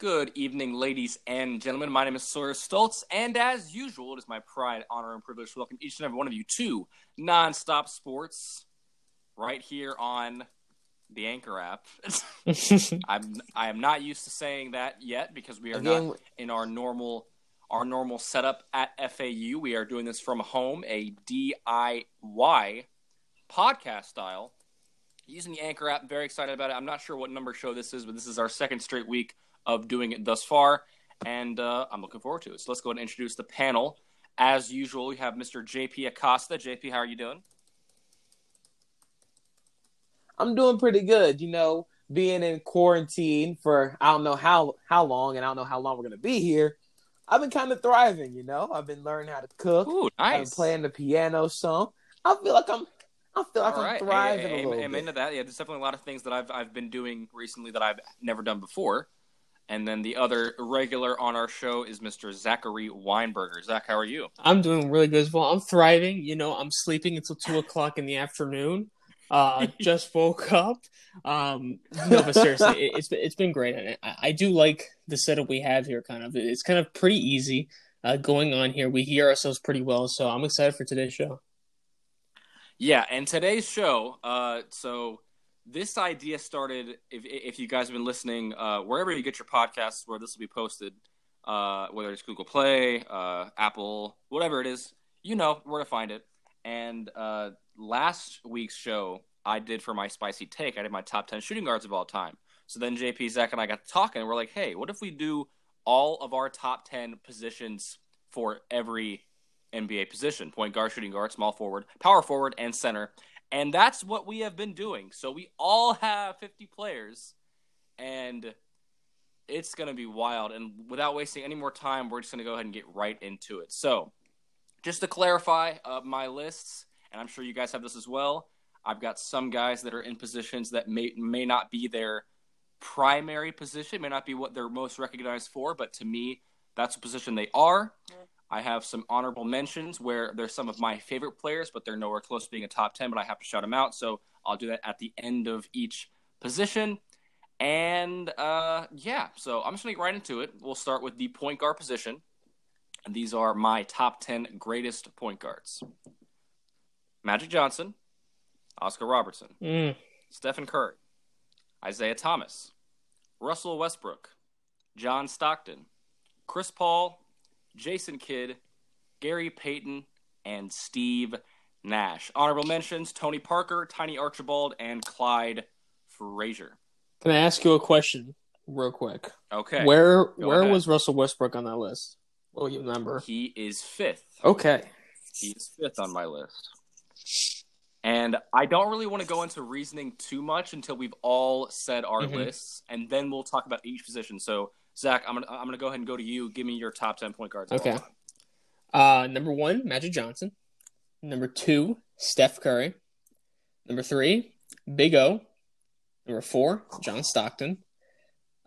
Good evening, ladies and gentlemen. My name is Sawyer Stoltz, and as usual, it is my pride, honor, and privilege to welcome each and every one of you to Nonstop Sports, right here on the Anchor app. I'm I am not used to saying that yet because we are Again, not in our normal our normal setup at FAU. We are doing this from home, a DIY podcast style using the Anchor app. Very excited about it. I'm not sure what number show this is, but this is our second straight week of doing it thus far, and uh, I'm looking forward to it. So let's go ahead and introduce the panel. As usual, we have Mr. JP Acosta. JP, how are you doing? I'm doing pretty good. You know, being in quarantine for I don't know how how long, and I don't know how long we're gonna be here. I've been kind of thriving. You know, I've been learning how to cook. Ooh, I've been playing the piano some. I feel like I'm. I feel like All I'm thriving a little I'm bit. into that. Yeah, there's definitely a lot of things that I've I've been doing recently that I've never done before. And then the other regular on our show is Mr. Zachary Weinberger. Zach, how are you? I'm doing really good as well. I'm thriving. You know, I'm sleeping until two o'clock in the afternoon. Uh, just woke up. Um, no, but seriously, it, it's been, it's been great. And I, I do like the setup we have here. Kind of, it's kind of pretty easy uh, going on here. We hear ourselves pretty well, so I'm excited for today's show. Yeah, and today's show, uh, so this idea started. If if you guys have been listening, uh, wherever you get your podcasts, where this will be posted, uh, whether it's Google Play, uh, Apple, whatever it is, you know where to find it. And uh, last week's show, I did for my spicy take. I did my top ten shooting guards of all time. So then JP, Zach, and I got talking. And we're like, hey, what if we do all of our top ten positions for every NBA position point guard, shooting guard, small forward, power forward, and center. And that's what we have been doing. So we all have 50 players, and it's going to be wild. And without wasting any more time, we're just going to go ahead and get right into it. So, just to clarify uh, my lists, and I'm sure you guys have this as well, I've got some guys that are in positions that may, may not be their primary position, may not be what they're most recognized for, but to me, that's the position they are. I have some honorable mentions where there's some of my favorite players, but they're nowhere close to being a top 10, but I have to shout them out. So I'll do that at the end of each position. And uh, yeah, so I'm just going to get right into it. We'll start with the point guard position. And these are my top 10 greatest point guards Magic Johnson, Oscar Robertson, Mm. Stephen Curry, Isiah Thomas, Russell Westbrook, John Stockton, Chris Paul, Jason Kidd, Gary Payton, and Steve Nash. Honorable mentions Tony Parker, Tiny Archibald, and Clyde Frazier. Can I ask you a question, real quick? Okay. Where where ahead. was Russell Westbrook on that list? What you remember? He is fifth. Okay. He is fifth on my list. And I don't really want to go into reasoning too much until we've all said our Mhm. lists, and then we'll talk about each position. So, Zach, I'm gonna I'm gonna go ahead and go to you. Give me your top ten point guards. Okay. Uh, number one, Magic Johnson. Number two, Steph Curry. Number three, Big O. Number four, John Stockton.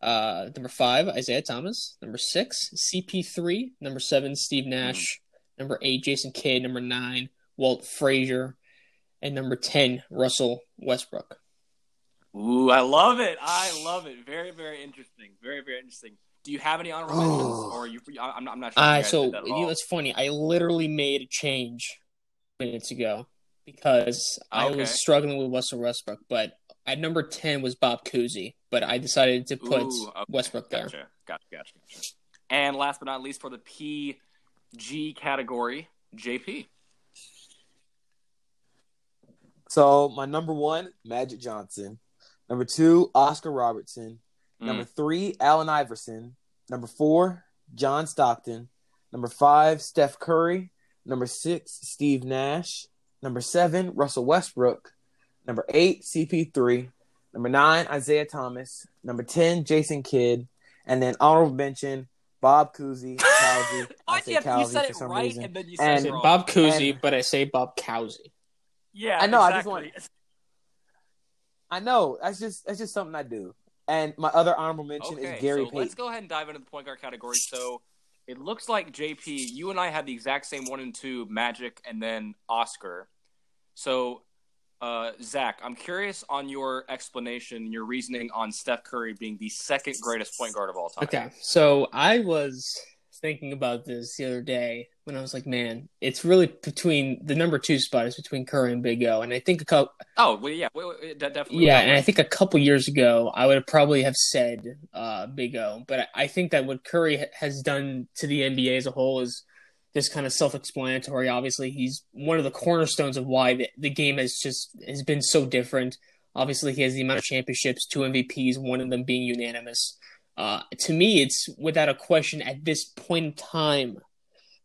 Uh, number five, Isiah Thomas. Number six, CP3. Number seven, Steve Nash. Number eight, Jason Kidd. Number nine, Walt Frazier. And number 10, Russell Westbrook. Ooh, I love it. I love it. Very, very interesting. Very, very interesting. Do you have any honorable mentions, or you? I'm, not, I'm not sure. if Uh, so did that at you all. know, it's funny. I literally made a change minutes ago because I was struggling with Russell Westbrook, but at number ten was Bob Cousy, but I decided to put Ooh, okay. Westbrook there. Gotcha, gotcha, gotcha, gotcha. And last but not least, for the PG category, JP. So my number one, Magic Johnson. Number two, Oscar Robertson. Mm. Number three, Allen Iverson. Number four, John Stockton. Number five, Steph Curry. Number six, Steve Nash. Number seven, Russell Westbrook. Number eight, CP3. Number nine, Isiah Thomas. Number 10, Jason Kidd. And then honorable mention, Bob Cousy. Cousy. I say you said for it some right, reason. and then you said I it wrong. Bob Cousy, And- but I say Bob Cousy. yeah, I know, I just exactly. I know. That's just that's just something I do. And my other honorable mention Okay, is Gary so Payton. let's go ahead and dive into the point guard category. So it looks like JP, you and I had the exact same one and two, Magic, and then Oscar. So uh, Zach, I'm curious on your explanation, your reasoning on Steph Curry being the second greatest point guard of all time. Okay, so I was thinking about this the other day when I was like, man, it's really between the number two spot is between Curry and Big O, and I think a couple. Oh well, yeah, well, definitely. Yeah, and I think a couple years ago I would have probably have said uh, Big O, but I think that what Curry has done to the NBA as a whole is just kind of self-explanatory. Obviously, he's one of the cornerstones of why the, the game has just has been so different. Obviously, he has the amount of championships, two MVPs, one of them being unanimous. Uh, to me, it's without a question at this point in time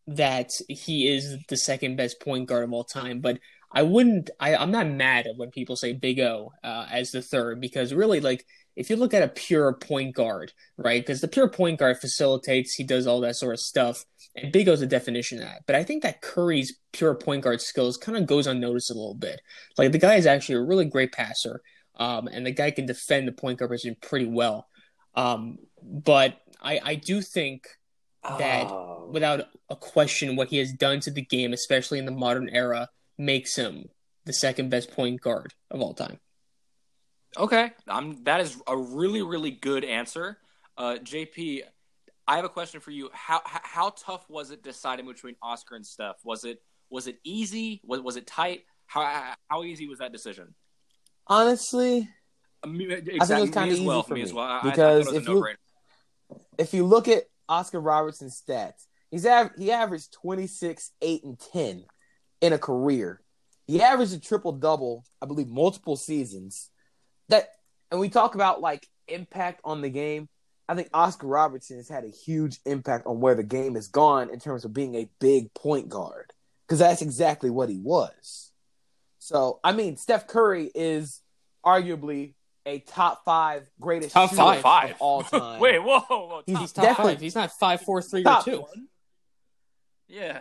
that he is the second best point guard of all time. But I wouldn't. I, I'm not mad at when people say Big O uh, as the third because really, like, if you look at a pure point guard, right? Because the pure point guard facilitates, he does all that sort of stuff, and Big O's a definition of that. But I think that Curry's pure point guard skills kind of goes unnoticed a little bit. Like the guy is actually a really great passer, um, and the guy can defend the point guard position pretty well. Um, but I, I do think that oh. without a question, what he has done to the game, especially in the modern era, makes him the second best point guard of all time. Okay, um, that is a really, really good answer, uh, JP. I have a question for you. How how tough was it deciding between Oscar and Steph? Was it was it easy? Was was it tight? How how easy was that decision? Honestly, exactly. I think it was kind of easy well, for me, me well. because if you if you look at Oscar Robertson's stats, he's av- he averaged 26, 8, and 10 in a career. He averaged a triple double, I believe, multiple seasons. That and we talk about like impact on the game. I think Oscar Robertson has had a huge impact on where the game has gone in terms of being a big point guard because that's exactly what he was. So, I mean, Steph Curry is arguably a top five greatest top five, five. of all time. Wait, whoa, whoa he's, he's top five. He's not five, four, three, or two. One? Yeah.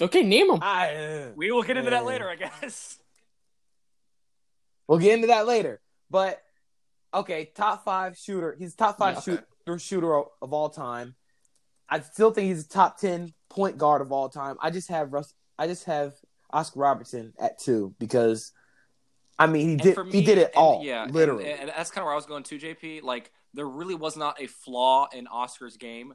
Okay, name them. I, uh, we will get into that later, I guess. We'll get into that later. But okay, top five shooter. He's top five yeah, okay. shooter shooter of all time. I still think he's a top ten point guard of all time. I just have Russ. I just have Oscar Robertson at two because I mean, he did me, he did it all. Yeah, literally. And, and that's kind of where I was going to, JP. Like there really was not a flaw in Oscar's game.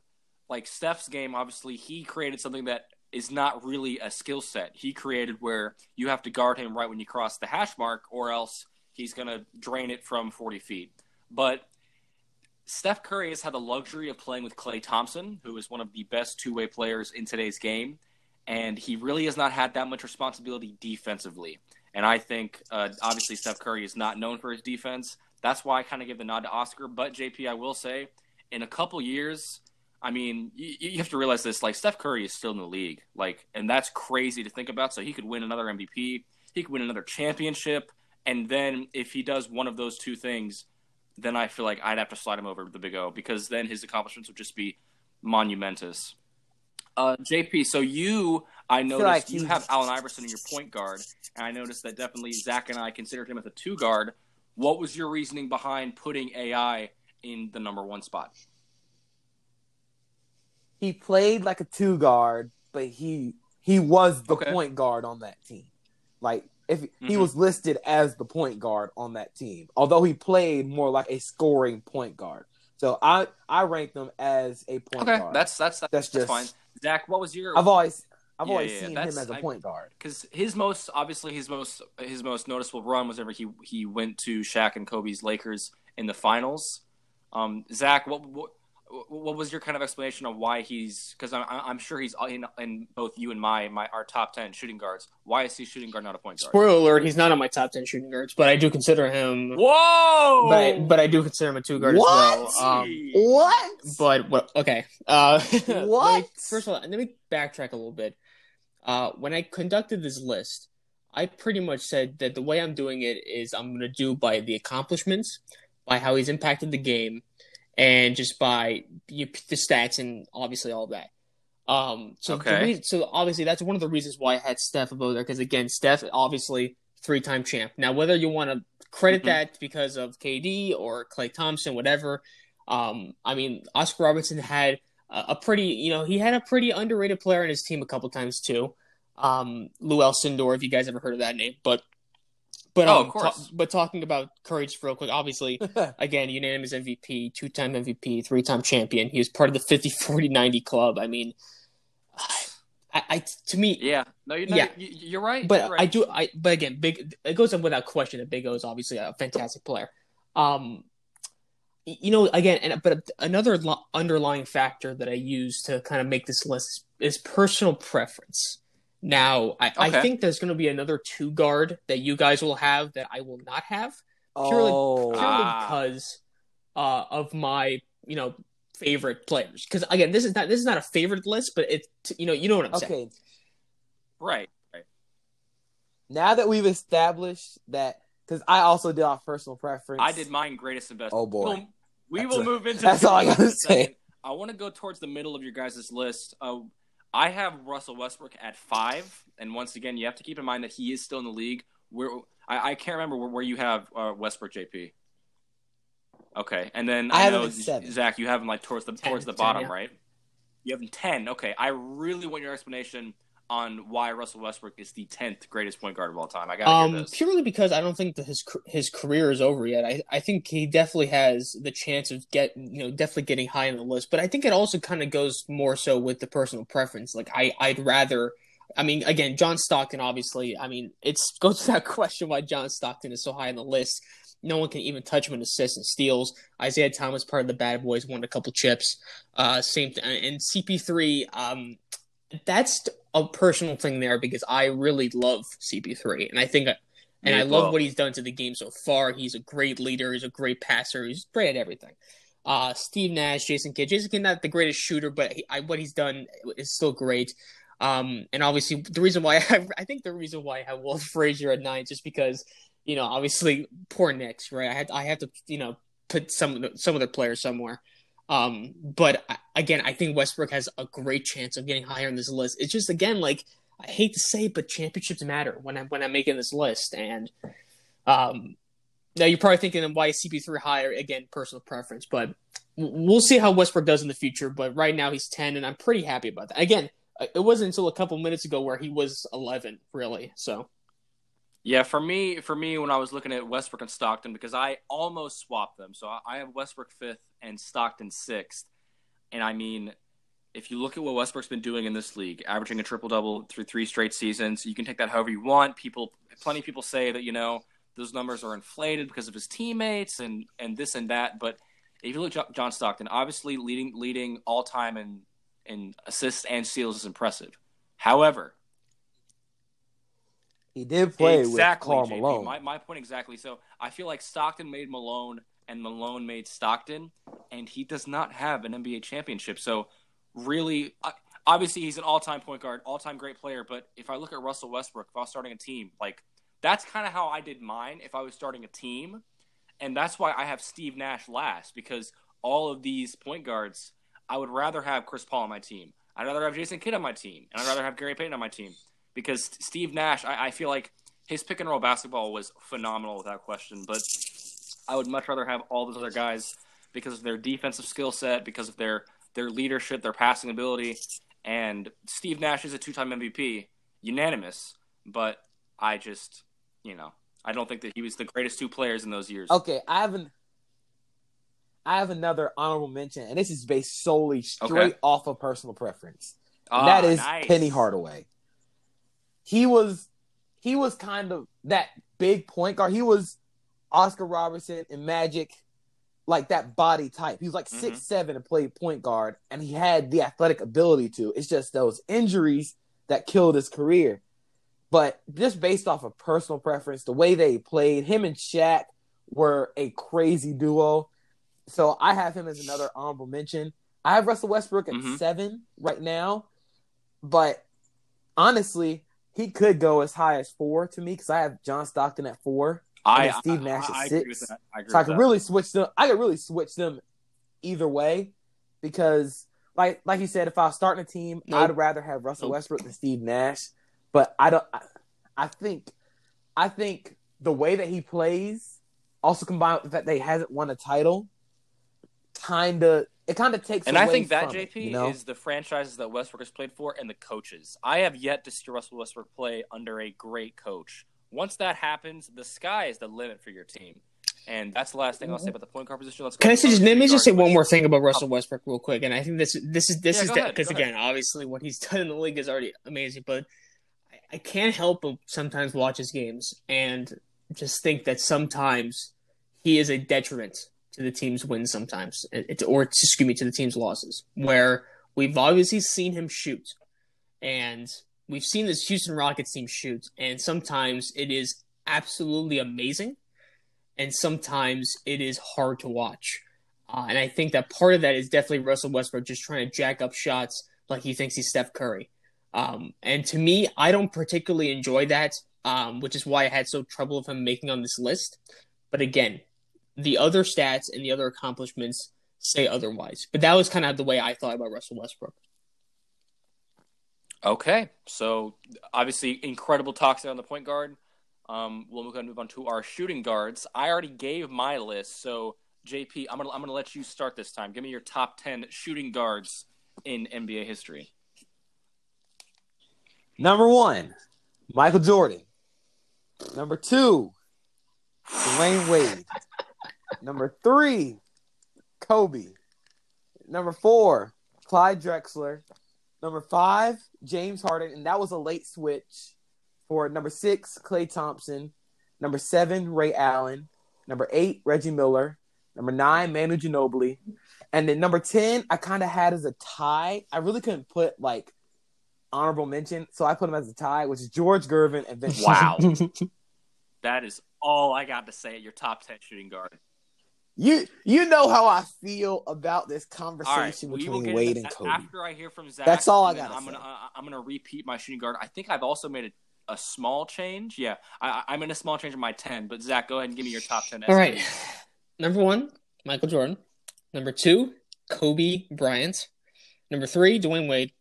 Like Steph's game, obviously, he created something that is not really a skill set. He created where you have to guard him right when you cross the hash mark, or else he's going to drain it from 40 feet. But Steph Curry has had the luxury of playing with Klay Thompson, who is one of the best two way players in today's game. And he really has not had that much responsibility defensively. And I think uh, obviously Steph Curry is not known for his defense. That's why I kind of give the nod to Oscar. But JP, I will say, in a couple years, I mean, you, you, have to realize this: like Steph Curry is still in the league, like, and that's crazy to think about. So he could win another MVP, he could win another championship, and then if he does one of those two things, then I feel like I'd have to slide him over the Big O because then his accomplishments would just be monumentous. Uh, JP, so you, I noticed I like you have Allen Iverson in your point guard, and I noticed that definitely Zach and I considered him as a two guard. What was your reasoning behind putting AI in the number one spot? He played like a two guard, but he he was the okay. point guard on that team. Like if mm-hmm. he was listed as the point guard on that team, although he played more like a scoring point guard. So I I rank them as a point okay. guard. That's that's that's, that's just fine. Zach, what was your? I've always I've yeah, always yeah, seen him as a point guard because his most obviously his most his most noticeable run was ever he he went to Shaq and Kobe's Lakers in the finals. Um, Zach, what, what what was your kind of explanation of why he's because I'm I'm sure he's in, in both you and my my our top ten shooting guards. Why is he shooting guard not a point guard? Spoiler alert: He's not on my top ten shooting guards, but I do consider him. Whoa! But I, but I do consider him a two guard what? as well. Um, what? But what? Okay. Uh, what? me, first of all, let me backtrack a little bit. Uh, when I conducted this list, I pretty much said that the way I'm doing it is I'm going to do by the accomplishments, by how he's impacted the game and just by the stats and obviously all that. Um, so okay. Re- so obviously that's one of the reasons why I had Steph above there because again, Steph obviously three time champ. Now whether you want to credit mm-hmm. that because of KD or Klay Thompson, whatever. Um, I mean, Oscar Robertson had a, pretty, you know, he had a pretty underrated player in his team a couple times too. Um, Lou Alcindor, if you guys ever heard of that name, but But Oh, um, of course. ta- but talking about Curry real quick, obviously, again, unanimous MVP, two time MVP, three time champion. He was part of the 50 40 90 club. I mean, I, I to me, Yeah, no, you're, Yeah. you, you're right. but you're right. I do. I but again, big. It goes without question that Big O is obviously a fantastic player. Um, you know, again, and but another lo- underlying factor that I use to kind of make this list is personal preference. Now, I, I think there's going to be another two guard that you guys will have that I will not have Purely- oh, purely Ah. because uh, of my you know favorite players. Because again, this is not this is not a favorite list, but it you know you know what I'm saying. okay. right, right. Now that we've established that, because I also did off personal preference. I did mine greatest and best. Oh, boy. We'll- we That's will a- move into. that's all I in gotta say. I want to go towards the middle of your guys' list. Uh, I have Russell Westbrook at five, and once again, you have to keep in mind that he is still in the league. Where I, I can't remember where, where you have uh, Westbrook, JP. Okay, and then I I, have know seven. Zach, you have him like towards the 10, towards the 10, bottom, yeah. right? You have him ten. Okay, I really want your explanation on why Russell Westbrook is the tenth greatest point guard of all time. I gotta Um, purely because I don't think that his his career is over yet. I I think he definitely has the chance of get you know definitely getting high on the list. But I think it also kind of goes more so with the personal preference. Like I I'd rather. I mean, again, John Stockton. Obviously, I mean, it's goes to that question why John Stockton is so high on the list. No one can even touch him in assists and steals. Isiah Thomas, part of the Bad Boys, won a couple chips. Uh, same thing. And CP3, um, that's a personal thing there because I really love CP3, and I think, and I love what he's done to the game so far. He's a great leader. He's a great passer. He's great at everything. Uh, Steve Nash, Jason Kidd. Jason Kidd not the greatest shooter, but he, I, what he's done is still great. Um, and obviously the reason why I, I think the reason why I have Walt Frazier at nine just because you know obviously poor Knicks, right? I had I have to you know put some some of their players somewhere. Um, but again, I think Westbrook has a great chance of getting higher on this list. It's just again like I hate to say, it, but championships matter when I'm when I'm making this list. And um, now you're probably thinking, why is CP3 higher? Again, personal preference, but we'll see how Westbrook does in the future. But right now he's 10, and I'm pretty happy about that. Again, it wasn't until a couple minutes ago where he was 11, really. So Yeah, for me, for me, when I was looking at Westbrook and Stockton, because I almost swapped them, so I- have Westbrook fifth and Stockton sixth, and I mean, if you look at what Westbrook's been doing in this league, averaging a triple double through three straight seasons, you can take that however you want. People, plenty of people say that you know those numbers are inflated because of his teammates and and this and that, but if you look at John Stockton, obviously leading leading all time in in assists and steals is impressive. However, he did play exactly, with Karl JP. Malone. My, my point exactly. So I feel like Stockton made Malone and Malone made Stockton, and he does not have an NBA championship. So really, obviously, he's an all-time point guard, all-time great player. But if I look at Russell Westbrook, if I was starting a team, like that's kind of how I did mine. If I was starting a team, and that's why I have Steve Nash last because all of these point guards, I would rather have Chris Paul on my team. I'd rather have Jason Kidd on my team, and I'd rather have Gary Payton on my team because Steve Nash, I, I feel like his pick and roll basketball was phenomenal without question. But I would much rather have all those other guys because of their defensive skill set, because of their their leadership, their passing ability, and Steve Nash is a two time MVP, unanimous. But I just, you know, I don't think that he was the greatest two players in those years. Okay, I have an I have another honorable mention, and this is based solely straight Okay. off of personal preference. And ah, that is nice. Penny Hardaway. He was he was kind of that big point guard. He was Oscar Robertson and Magic, like that body type. He was like Mhm. six seven and played point guard, and he had the athletic ability to. It's just those injuries that killed his career. But just based off of personal preference, the way they played, him and Shaq were a crazy duo. So I have him as another honorable mention. I have Russell Westbrook at Mhm. seven right now, but honestly, he could go as high as four to me because I have John Stockton at four. I, and Steve Nash I, at I agree six. with that. I agree So I could that. really switch them. I could really switch them either way because, like, like you said, if I was starting a team, Nope. I'd rather have Russell Nope. Westbrook than Steve Nash. But I don't. I, I think, I think the way that he plays, also combined with the fact that he hasn't won a title, kind of it kind of takes. And I think that from it, JP you know? is the franchises that Westbrook has played for and the coaches. I have yet to see Russell Westbrook play under a great coach Once that happens, the sky is the limit for your team. And that's the last thing I'll say mm-hmm. about the point guard position. Let's go. Can I say just, let me just say one more thing about Russell oh. Westbrook real quick, and I think this this is this Yeah, is go ahead, because go ahead. again, obviously what he's done in the league is already amazing, but I, I can't help but sometimes watch his games and just think that sometimes he is a detriment to the team's wins. Sometimes, it, or excuse me, to the team's losses, where we've obviously seen him shoot, and we've seen this Houston Rockets team shoot, and sometimes it is absolutely amazing, and sometimes it is hard to watch. Uh, and I think that part of that is definitely Russell Westbrook just trying to jack up shots like he thinks he's Steph Curry. Um, and to me, I don't particularly enjoy that, um, which is why I had so trouble with him making on this list. But again, the other stats and the other accomplishments say otherwise. But that was kind of the way I thought about Russell Westbrook. Okay, so obviously incredible talks there on the point guard. Um, we'll go ahead and move on to our shooting guards. I already gave my list, so JP, I'm gonna I'm gonna let you start this time. Give me your top ten shooting guards in NBA history. Number one, Michael Jordan. Number two, Dwyane Wade. Number three, Kobe. Number four, Clyde Drexler. Number five, James Harden, and that was a late switch for number six, Klay Thompson. Number seven, Ray Allen. Number eight, Reggie Miller. Number nine, Manu Ginobili. And then number 10, I kind of had as a tie. I really couldn't put like honorable mention, so I put him as a tie, which is George Gervin and Vince. Wow. That is all I got to say at your top ten shooting guard. You you know how I feel about this conversation we will between Wade and that Kobe. after I hear from Zach. That's all I gotta I'm gonna uh, I'm gonna repeat my shooting guard. I think I've also made a, a small change. Yeah, I, I'm in a small change in my ten. But Zach, go ahead and give me your top ten. All right. Number one, Michael Jordan. Number two, Kobe Bryant. Number three, Dwyane Wade.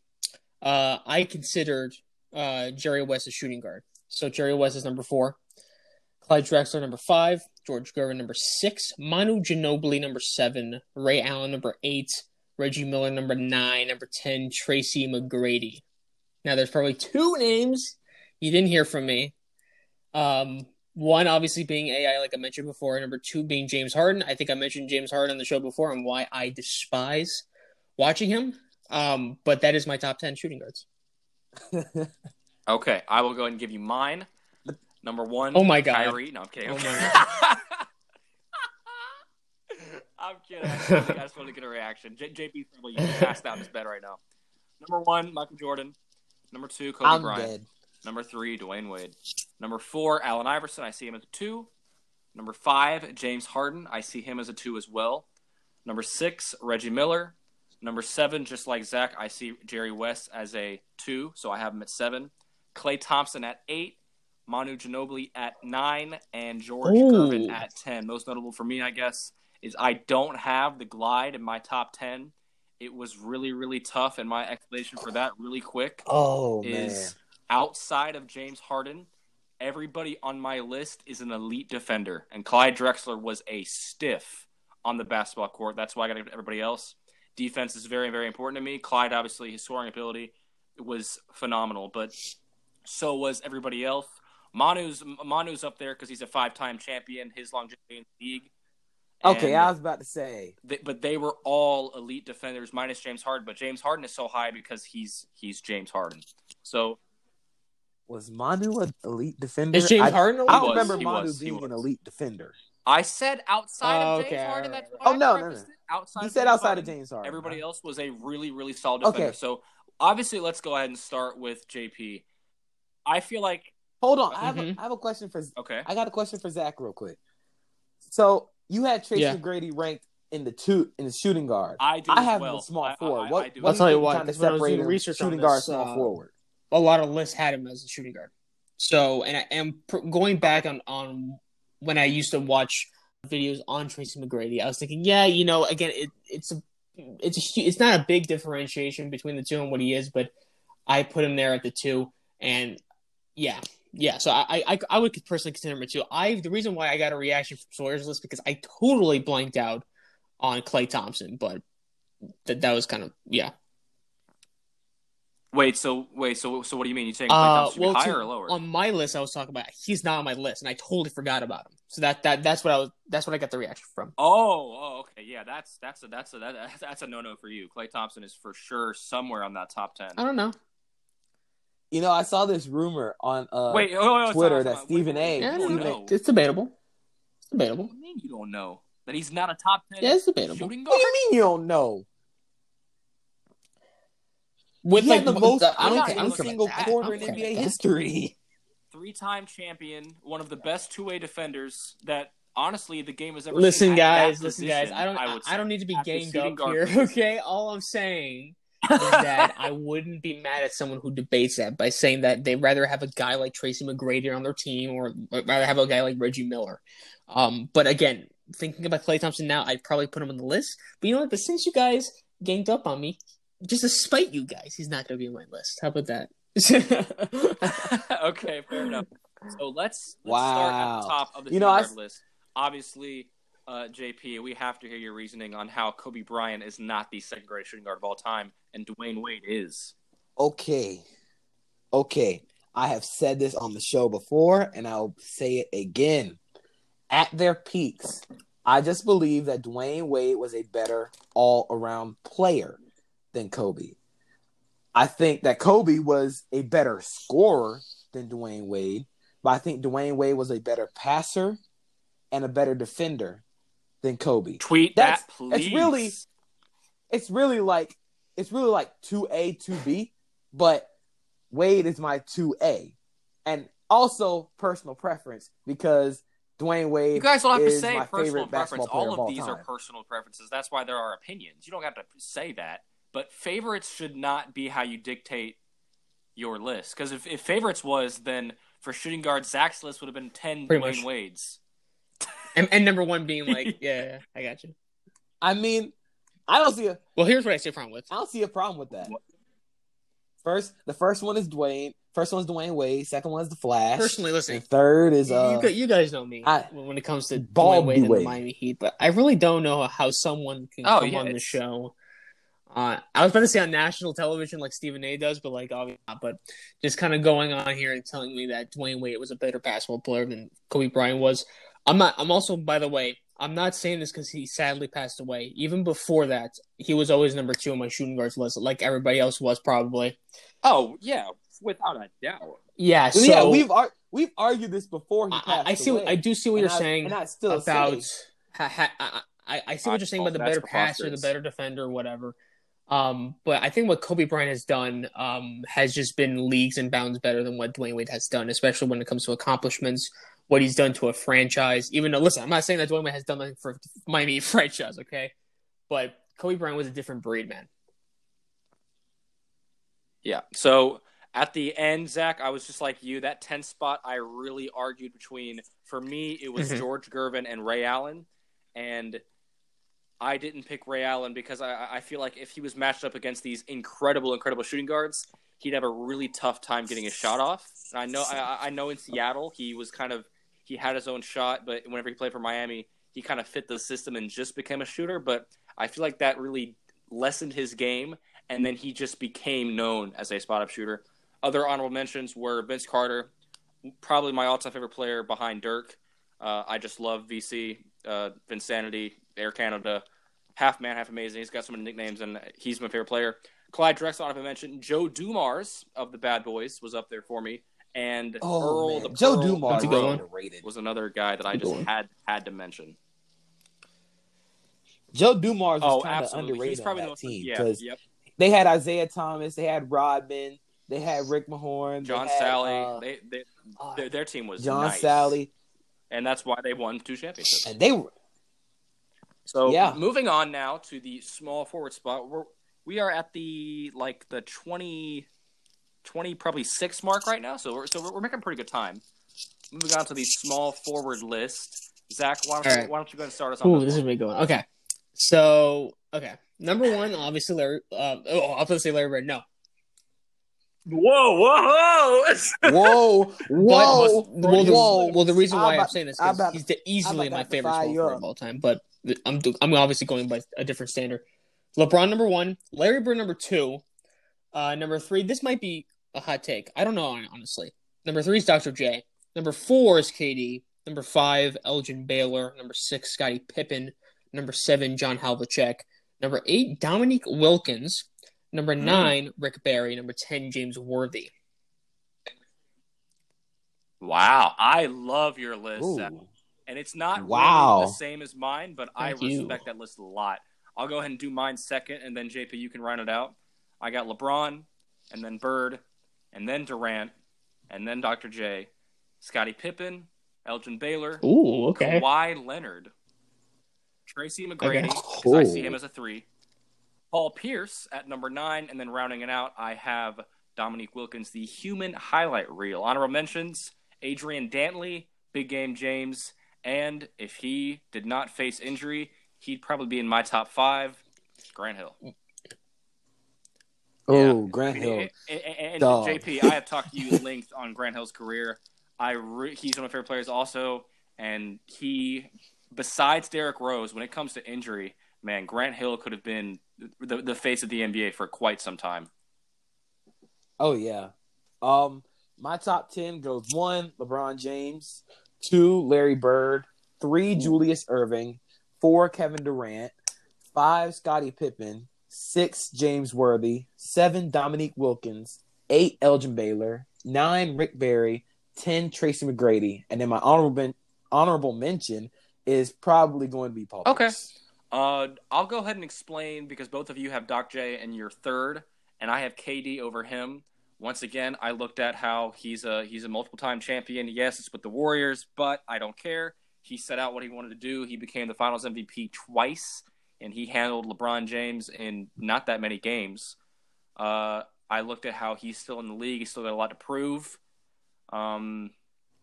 Uh, I considered uh, Jerry West a shooting guard. So Jerry West is number four. Clyde Drexler, number five. George Gervin, number six. Manu Ginobili, number seven. Ray Allen, number eight. Reggie Miller, number nine. Number 10, Tracy McGrady. Now, there's probably two names you didn't hear from me. Um, one obviously being AI, like I mentioned before. Number two being James Harden. I think I mentioned James Harden on the show before and why I despise watching him. Um, but that is my top ten shooting guards. Okay, I will go ahead and give you mine. Number one. Oh my God. Kyrie. No, I'm kidding. Oh Okay. my I'm kidding. I just, wanted, I just wanted to get a reaction. J- JP probably passed out in his bed right now. Number one, Michael Jordan. Number two, Kobe I'm Bryant. dead. Number three, Dwyane Wade. Number four, Allen Iverson. I see him as a two. Number five, James Harden. I see him as a two as well. Number six, Reggie Miller. Number seven, just like Zach, I see Jerry West as a two, so I have him at seven. Klay Thompson at eight. Manu Ginobili at nine, and George Ooh. Gervin at ten. Most notable for me, I guess, is I don't have the glide in my top ten. It was really, really tough, and my explanation for that, really quick, Oh man. is outside of James Harden, everybody on my list is an elite defender, and Clyde Drexler was a stiff on the basketball court. That's why I got to give it to everybody else. Defense is very, very important to me. Clyde, obviously, his scoring ability was phenomenal, but so was everybody else. Manu's Manu's up there because he's a five-time champion. His longevity in the league. Okay, And I was about to say. they, but they were all elite defenders minus James Harden. But James Harden is so high because he's he's James Harden. So Was Manu an elite defender? Is James I, Harden? I don't was, remember he Manu was, being an elite defender. I said outside Oh, of James okay, Harden. alright, That's why Oh, I no, no, no. Outside He of said James outside Harden. of James Harden. Everybody right? else was a really, really solid defender. Okay. So obviously, let's go ahead and start with JP. I feel like Hold on, I have, a, I have a question for. okay. I got a question for Zach real quick. So you had Tracy Yeah. McGrady ranked in the two in the shooting guard. I do. I have well. him in small I- I- forward. I- what I do. what I'll tell you think what, Kind of because I was separate doing him research on shooting this, guard, small uh, forward. a lot of lists had him as a shooting guard. So, and I am pr- going back on on when I used to watch videos on Tracy McGrady. I was thinking, yeah, you know, again, it, it's a it's a it's not a big differentiation between the two and what he is, but I put him there at the two, and yeah, yeah. So I I, I would personally consider him a two. I the reason why I got a reaction from Sawyer's list because I totally blanked out on Klay Thompson, but that that was kind of yeah. Wait, so wait, so so what do you mean? You saying Klay Uh, Thompson well, higher to- or lower? on my list, I was talking about he's not on my list, and I totally forgot about him. So that that that's what I was. That's what I got the reaction from. Oh, oh, okay, yeah, that's that's a that's a that, that's a no no for you. Klay Thompson is for sure somewhere on that top ten. I don't know. You know, I saw this rumor on uh, Wait, oh, oh, Twitter sorry, that sorry, Stephen wait, A. Yeah, I You don't don't know. know. It's debatable. It's debatable. What do you mean you don't know that he's not a top ten Yeah, it's debatable. shooting What do you mean you don't know? With he like had the most I don't not care. I even don't care single about that. quarter in don't NBA history. Three-time champion, one of the best two-way defenders that honestly the game has ever Listen, seen. at guys. Listen, position, guys. I don't. I, I, don't need to be At ganged up here. position. Okay. All I'm saying is that I wouldn't be mad at someone who debates that by saying that they'd rather have a guy like Tracy McGrady on their team or rather have a guy like Reggie Miller. Um, but again, thinking about Klay Thompson now, I'd probably put him on the list. But you know what? But since you guys ganged up on me, just to spite you guys, he's not going to be on my list. How about that? okay, fair enough. So let's, let's Wow. start at the top of the You know, I list. Obviously, uh, JP, we have to hear your reasoning on how Kobe Bryant is not the second greatest shooting guard of all time, and Dwyane Wade is. Okay. Okay. I have said this on the show before, and I'll say it again. At their peaks, I just believe that Dwyane Wade was a better all around player than Kobe. I think that Kobe was a better scorer than Dwyane Wade, but I think Dwayne Wade was a better passer and a better defender than Kobe. Tweet That's- that, please. it's really- it's really like it's really like two A, two B, but Wade is my two A, and also personal preference because Dwyane Wade. You guys don't have to say my personal favorite preference. All of of all these are personal preferences. That's why there are opinions. You don't have to say that. But favorites should not be how you dictate your list. Because if, if favorites was, then for shooting guard, Zach's list would have been 10 Pretty Dwayne much. Wades. And, and number one being like, yeah, yeah, I got you. I mean, I don't see a Well, here's what I say problem with. I don't see a problem with that. First, the first one is Dwayne. First one's Dwyane Wade. Second one's the Flash. Personally, listen, and third is you, uh. you, you guys know me I- when it comes to Ball Dwyane Wade and the Miami Heat, but I really don't know how someone can Oh, come yeah, on the show. Uh, I was about to say on national television like Stephen A. does, but like obviously not. But just kind of going on here and telling me that Dwyane Wade was a better basketball player than Kobe Bryant was. I'm not. I'm also, by the way, I'm not saying this because he sadly passed away. Even before that, he was always number two on my shooting guards list, like everybody else was probably. Oh, yeah, without a doubt. Yeah. So yeah, we've ar- we've argued this before he I, passed I see. away. I do see what And you're I- saying and I still about. say- Ha, ha, I, I, I see what you're saying about the better passer, the better defender, whatever. Um, but I think what Kobe Bryant has done um, has just been leagues and bounds better than what Dwyane Wade has done, especially when it comes to accomplishments, what he's done to a franchise. Even though, listen, I'm not saying that Dwyane Wade has done nothing for Miami franchise, okay? But Kobe Bryant was a different breed, man. Yeah. So at the end, Zach, I was just like you. That 10 spot, I really argued between, for me, it was Mhm. George Gervin and Ray Allen. And I didn't pick Ray Allen because I, I feel like if he was matched up against these incredible, incredible shooting guards, he'd have a really tough time getting a shot off. And I know, I, I know in Seattle, he was kind of, he had his own shot, but whenever he played for Miami, he kind of fit the system and just became a shooter. But I feel like that really lessened his game, and then he just became known as a spot up shooter. Other honorable mentions were Vince Carter, probably my all-time favorite player behind Dirk. Uh, I just love VC, uh, Vinsanity, Air Canada, half man, half amazing. He's got so many nicknames, and he's my favorite player. Clyde Drexler, I mentioned, Joe Dumars of the Bad Boys was up there for me, and Oh Earl man, the Joe Pearl Dumars That's a good was underrated. was another guy that I just one. had had to mention. Joe Dumars was Oh, kind of absolutely. underrated He's probably on the that most team yeah, because yep. they had Isiah Thomas, they had Rodman, they had Rick Mahorn, John they had, Sally. uh, they, they, uh, their, their team was John nice. Sally, and that's why they won two championships. and they were So Yeah. moving on now to the small forward spot. We're, we are at the like the 20, 20 probably six mark right now. So we're so we're, we're making pretty good time. Moving on to the small forward list. Zach, why don't, you, right. why don't you go and start us on Ooh, this this is me going. Okay, so okay, number one, obviously Larry. Uh, oh, I was going to say Larry Bird. No, Whoa, whoa, whoa! whoa, But- whoa, well, the, whoa. well, the reason why I'm I'm, saying this is he's the, easily my favorite fire small forward of all time. But I'm I'm obviously going by a different standard. LeBron number one, Larry Bird number two, Uh, number three, this might be a hot take. I don't know, honestly. Number three is Dr. J. Number four is KD. Number five, Elgin Baylor. Number six, Scottie Pippen. Number seven, John Havlicek. Number eight, Dominique Wilkins. Number Mm. nine, Rick Barry. Number ten, James Worthy. Wow, I love your list, and it's not Wow. really the same as mine, but I Thank you. respect that list a lot. I'll go ahead and do mine second, and then JP, you can round it out. I got LeBron, and then Bird, and then Durant, and then Dr. J, Scottie Pippen, Elgin Baylor, Ooh, okay. Kawhi Leonard, Tracy McGrady, Okay. I see him as a three. Paul Pierce at number nine, and then rounding it out, I have Dominique Wilkins, the human highlight reel. Honorable mentions: Adrian Dantley, Big Game James, and if he did not face injury, he'd probably be in my top five. Grant Hill. Oh, I Grant Hill. and- and- and Dog. JP, I have talked to you at length on Grant Hill's career. I re- he's one of my favorite players also, and he, besides Derrick Rose, when it comes to injury, man, Grant Hill could have been the the face of the NBA for quite some time. Oh yeah. Um, my top ten goes one, LeBron James, two, Larry Bird, three, Julius Erving, four, Kevin Durant, five, Scottie Pippen, six, James Worthy, seven, Dominique Wilkins, eight, Elgin Baylor, nine, Rick Barry, ten, Tracy McGrady, and then my honorable men- honorable mention is probably going to be Paul. Okay. Uh, I'll go ahead and explain because both of you have Doc J and you're third, and I have KD over him. Once again, I looked at how he's a he's a multiple time champion. Yes, it's with the Warriors, but I don't care. He set out what he wanted to do. He became the Finals MVP twice, and he handled LeBron James in not that many games. Uh, I looked at how he's still in the league. He's still got a lot to prove. Um,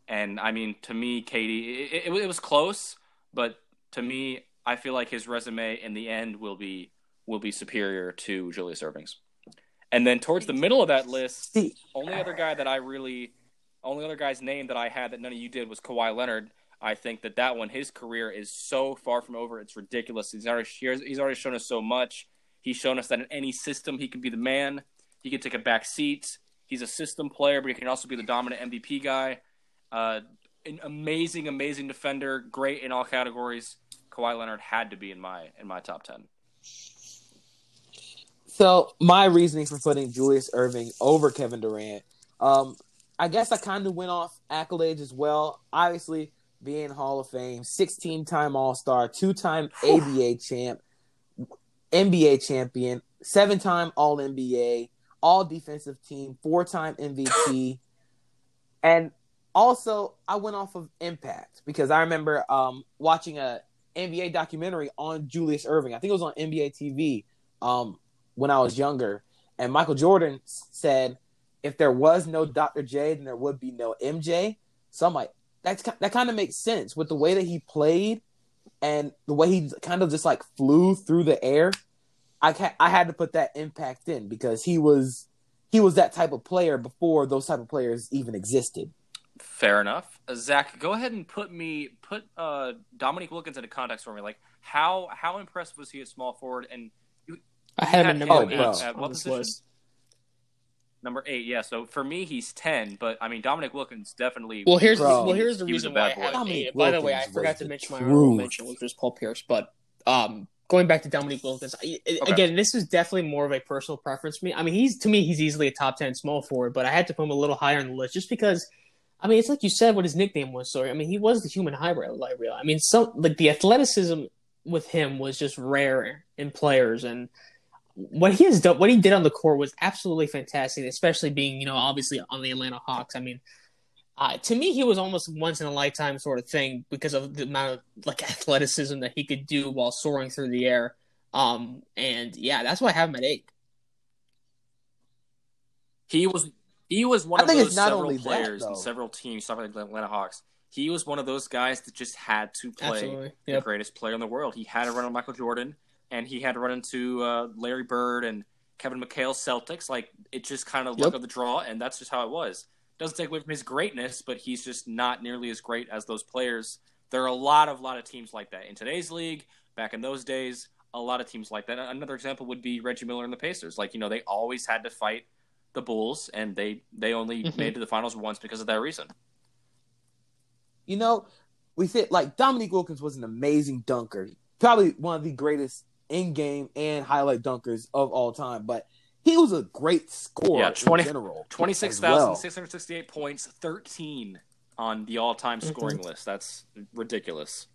and I mean, to me, KD, it, it, it was close, but to me, I feel like his resume in the end will be will be superior to Julius Erving's. And then towards the middle of that list, only other guy that I really, only other guy's name that I had that none of you did was Kawhi Leonard. I think that that one, his career is so far from over. It's ridiculous. He's already he's already shown us so much. He's shown us that in any system he can be the man. He can take a back seat. He's a system player, but he can also be the dominant MVP guy. Uh, an amazing, amazing defender. Great in all categories. Kawhi Leonard had to be in my in my top ten. So my reasoning for putting Julius Erving over Kevin Durant, um, I guess I kind of went off accolades as well. Obviously, being Hall of Fame, 16 time All Star, two time ABA champ, NBA champion, seven time All NBA, All Defensive Team, four time MVP, and also I went off of impact because I remember um, watching a NBA documentary on Julius Erving. I think it was on NBA TV. Um, when I was younger. And Michael Jordan said, if there was no Dr. J, then there would be no MJ. So I'm like, that's that kind of makes sense with the way that he played and the way he kind of just like flew through the air. I ca- I had to put that impact in because he was he was that type of player before those type of players even existed. Fair enough. Uh, Zach, go ahead and put me put uh, Dominique Wilkins into context for me. Like how how impressed was he at small forward and I had him at had number him eight at- at what position? list. Number eight? Yeah. So for me, he's ten. But I mean, Dominique Wilkins definitely. Well, here's Bro. well here's the He reason why I bad boy. have him By the way, I forgot to mention my honorable truth. mention, which was Paul Pierce. But um, going back to Dominique Wilkins, I, I- Okay. again, this is definitely more of a personal preference for me. I mean, he's to me, he's easily a top ten small forward, but I had to put him a little higher on the list just because. I mean, it's like you said what his nickname was. Sorry, I mean, he was the human hybrid. Like, real. I mean, some like the athleticism with him was just rare in players, and what he has done, what he did on the court was absolutely fantastic. Especially being, you know, obviously on the Atlanta Hawks. I mean, uh, to me, he was almost once in a lifetime sort of thing because of the amount of like athleticism that he could do while soaring through the air. Um, and yeah, that's why I have him at eight. He was he was one I of think those it's not several only that, players though. and several teams, stuff like the Atlanta Hawks. He was one of those guys that just had to play Absolutely. the greatest player in the world. He had to run on Michael Jordan, and he had to run into uh, Larry Bird and Kevin McHale Celtics. Like it just kind of luck Yep. of the draw, and that's just how it was. Doesn't take away from his greatness, but he's just not nearly as great as those players. There are a lot of lot of teams like that in today's league. Back in those days, a lot of teams like that. Another example would be Reggie Miller and the Pacers. Like you know, they always had to fight the Bulls, and they they only Mhm. made it to the finals once because of that reason. You know, we said like Dominique Wilkins was an amazing dunker, probably one of the greatest in-game and highlight dunkers of all time. But he was a great scorer Yeah, 20 in general. Twenty six as well. thousand six hundred sixty eight points, thirteen on the all time Mhm. scoring list. That's ridiculous.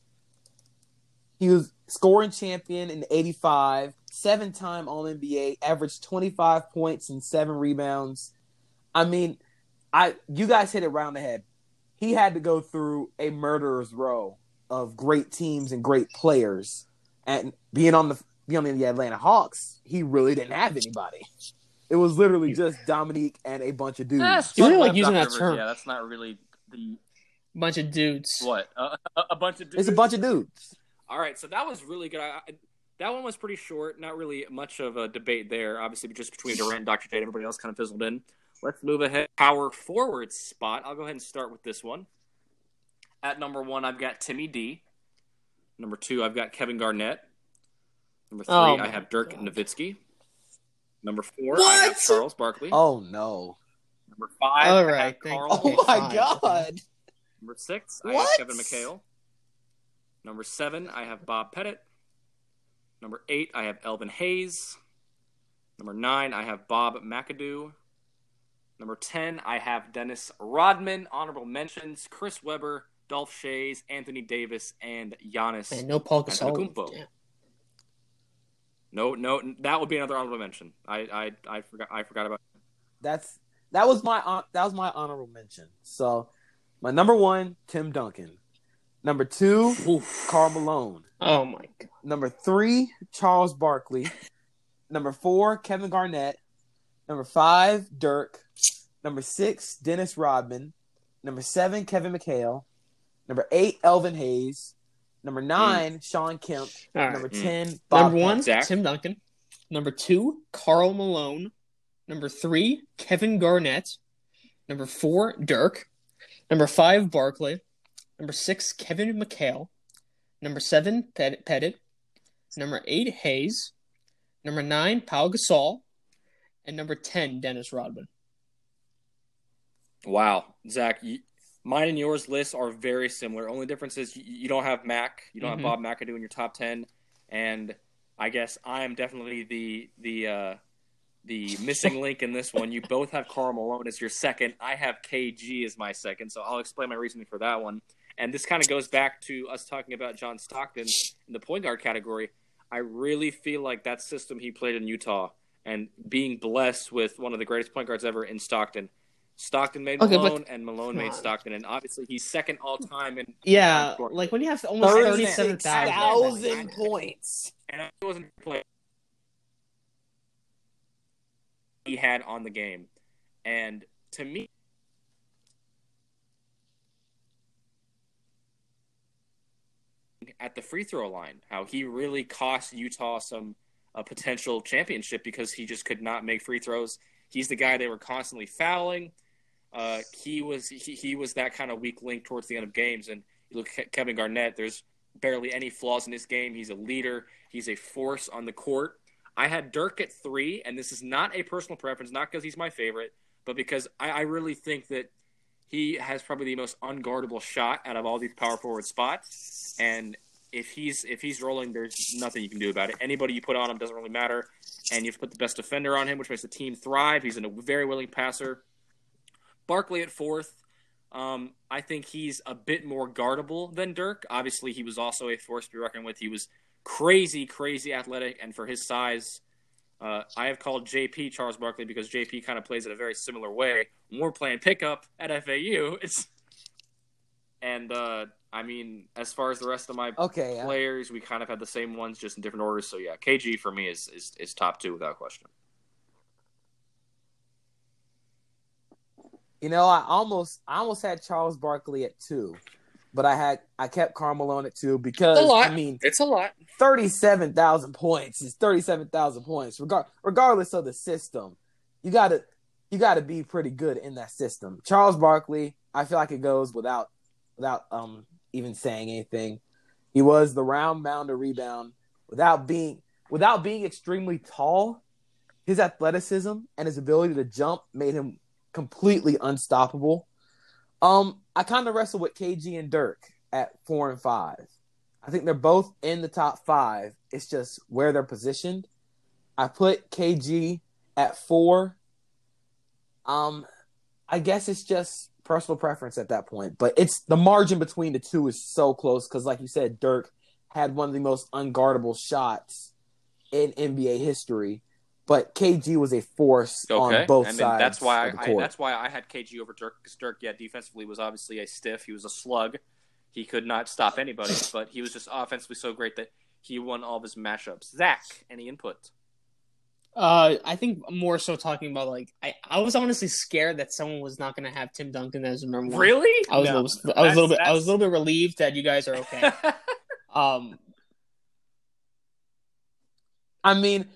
He was scoring champion in '85, seven-time All NBA, averaged 25 points and seven rebounds. I mean, I you guys hit it round the head. He had to go through a murderer's row of great teams and great players, and being on the being on the Atlanta Hawks, he really didn't have anybody. It was literally just Dominique and a bunch of dudes. That's You really like using that Rivers. term. Yeah, that's not really the Bunch of dudes. what uh, a, a bunch of. Dudes. It's a bunch of dudes. All right, so that was really good. I, I, that one was pretty short. Not really much of a debate there. Obviously, just between Durant and Dr. J. Everybody else kind of fizzled in. Let's move ahead. Power forward spot. I'll go ahead and start with this one. At number one, I've got Timmy D. Number two, I've got Kevin Garnett. Number three, Oh I have Dirk God. Nowitzki. Number four, I have Charles Barkley. Oh no! Number five, All I have thank- Karl. Oh my fine. god! Number six, I have Kevin McHale. Number seven, I have Bob Pettit. Number eight, I have Elvin Hayes. Number nine, I have Bob McAdoo. Number ten, I have Dennis Rodman. Honorable mentions: Chris Webber, Dolph Schayes, Anthony Davis, and Giannis. Man, no Paul Gasol. Damn. No, no, that would be another honorable mention. I, I, I forgot. I forgot about. That's that was my hon- that was my honorable mention. So my number one, Tim Duncan. Number two, Oof. Karl Malone. Oh my god. Number three, Charles Barkley. Number four, Kevin Garnett. Number five, Dirk. Number six, Dennis Rodman. Number seven, Kevin McHale. Number eight, Elvin Hayes. Number nine, Shawn Kemp. All right. Number Mm. ten, Bob Number one, Zach? Tim Duncan. Number two, Karl Malone. Number three, Kevin Garnett. Number four, Dirk. Number five, Barkley. Number six, Kevin McHale. Number seven, Pet- Pettit. Number eight, Hayes. Number nine, Paul Gasol. And number ten, Dennis Rodman. Wow, Zach, you, mine and yours lists are very similar. Only difference is you, you don't have Mac, you don't Mhm. have Bob McAdoo in your top ten, and I guess I am definitely the the uh, the missing link in this one. You both have Karl Malone as your second. I have KG as my second, so I'll explain my reasoning for that one. And this kind of goes back to us talking about John Stockton in the point guard category. I really feel like that system he played in Utah and being blessed with one of the greatest point guards ever in Stockton. Stockton made Okay, Malone, and Malone made. Stockton, and obviously he's second all time. And Yeah, Sure. like when you have almost thirty-seven thousand. 36,000 points. and it wasn't playing. he had on the game, and to me, at the free throw line, how he really cost Utah some a potential championship because he just could not make free throws. He's the guy they were constantly fouling. Uh, he was he, he was that kind of weak link towards the end of games. And you look at Kevin Garnett. There's barely any flaws in his game. He's a leader. He's a force on the court. I had Dirk at three, and this is not a personal preference, not because he's my favorite, but because I, I really think that he has probably the most unguardable shot out of all these power forward spots. And if he's if he's rolling, there's nothing you can do about it. Anybody you put on him doesn't really matter. And you've put the best defender on him, which makes the team thrive. He's a very willing passer. Barkley at fourth. Um, I think he's a bit more guardable than Dirk. Obviously, he was also a force to be reckoned with. He was crazy, crazy athletic, and for his size, uh, I have called JP Charles Barkley because JP kind of plays it a very similar way. When we're playing pickup at FAU, it's and uh, I mean, as far as the rest of my Okay, players, we kind of had the same ones, just in different orders. So yeah, KG for me is is, is top two without question. You know, I almost I almost had Charles Barkley at two, but I had I kept Karl Malone at two because A lot. I mean It's a lot. thirty-seven thousand points is thirty-seven thousand points, regard regardless of the system. You gotta you gotta be pretty good in that system. Charles Barkley, I feel like it goes without without um even saying anything. He was the round bounder rebound without being without being extremely tall, his athleticism and his ability to jump made him completely unstoppable. Um, I kind of wrestle with KG and Dirk at four and five. I think they're both in the top five. It's just where they're positioned. I put KG at four. Um, I guess it's just personal preference at that point, but it's the margin between the two is so close because, like you said, Dirk had one of the most unguardable shots in NBA history, but KG was a force Okay, on both I mean, sides. that's why of the I, I that's why I had KG over Dirk because Dirk, yeah, defensively was obviously a stiff. He was a slug. He could not stop anybody, but he was just offensively so great that he won all of his matchups. Zach, any input? Uh, I think more so talking about like I, I was honestly scared that someone was not going to have Tim Duncan as number one. Really? I was No. a little, I was a little bit That's- I was a little bit relieved that you guys are okay. um, I mean,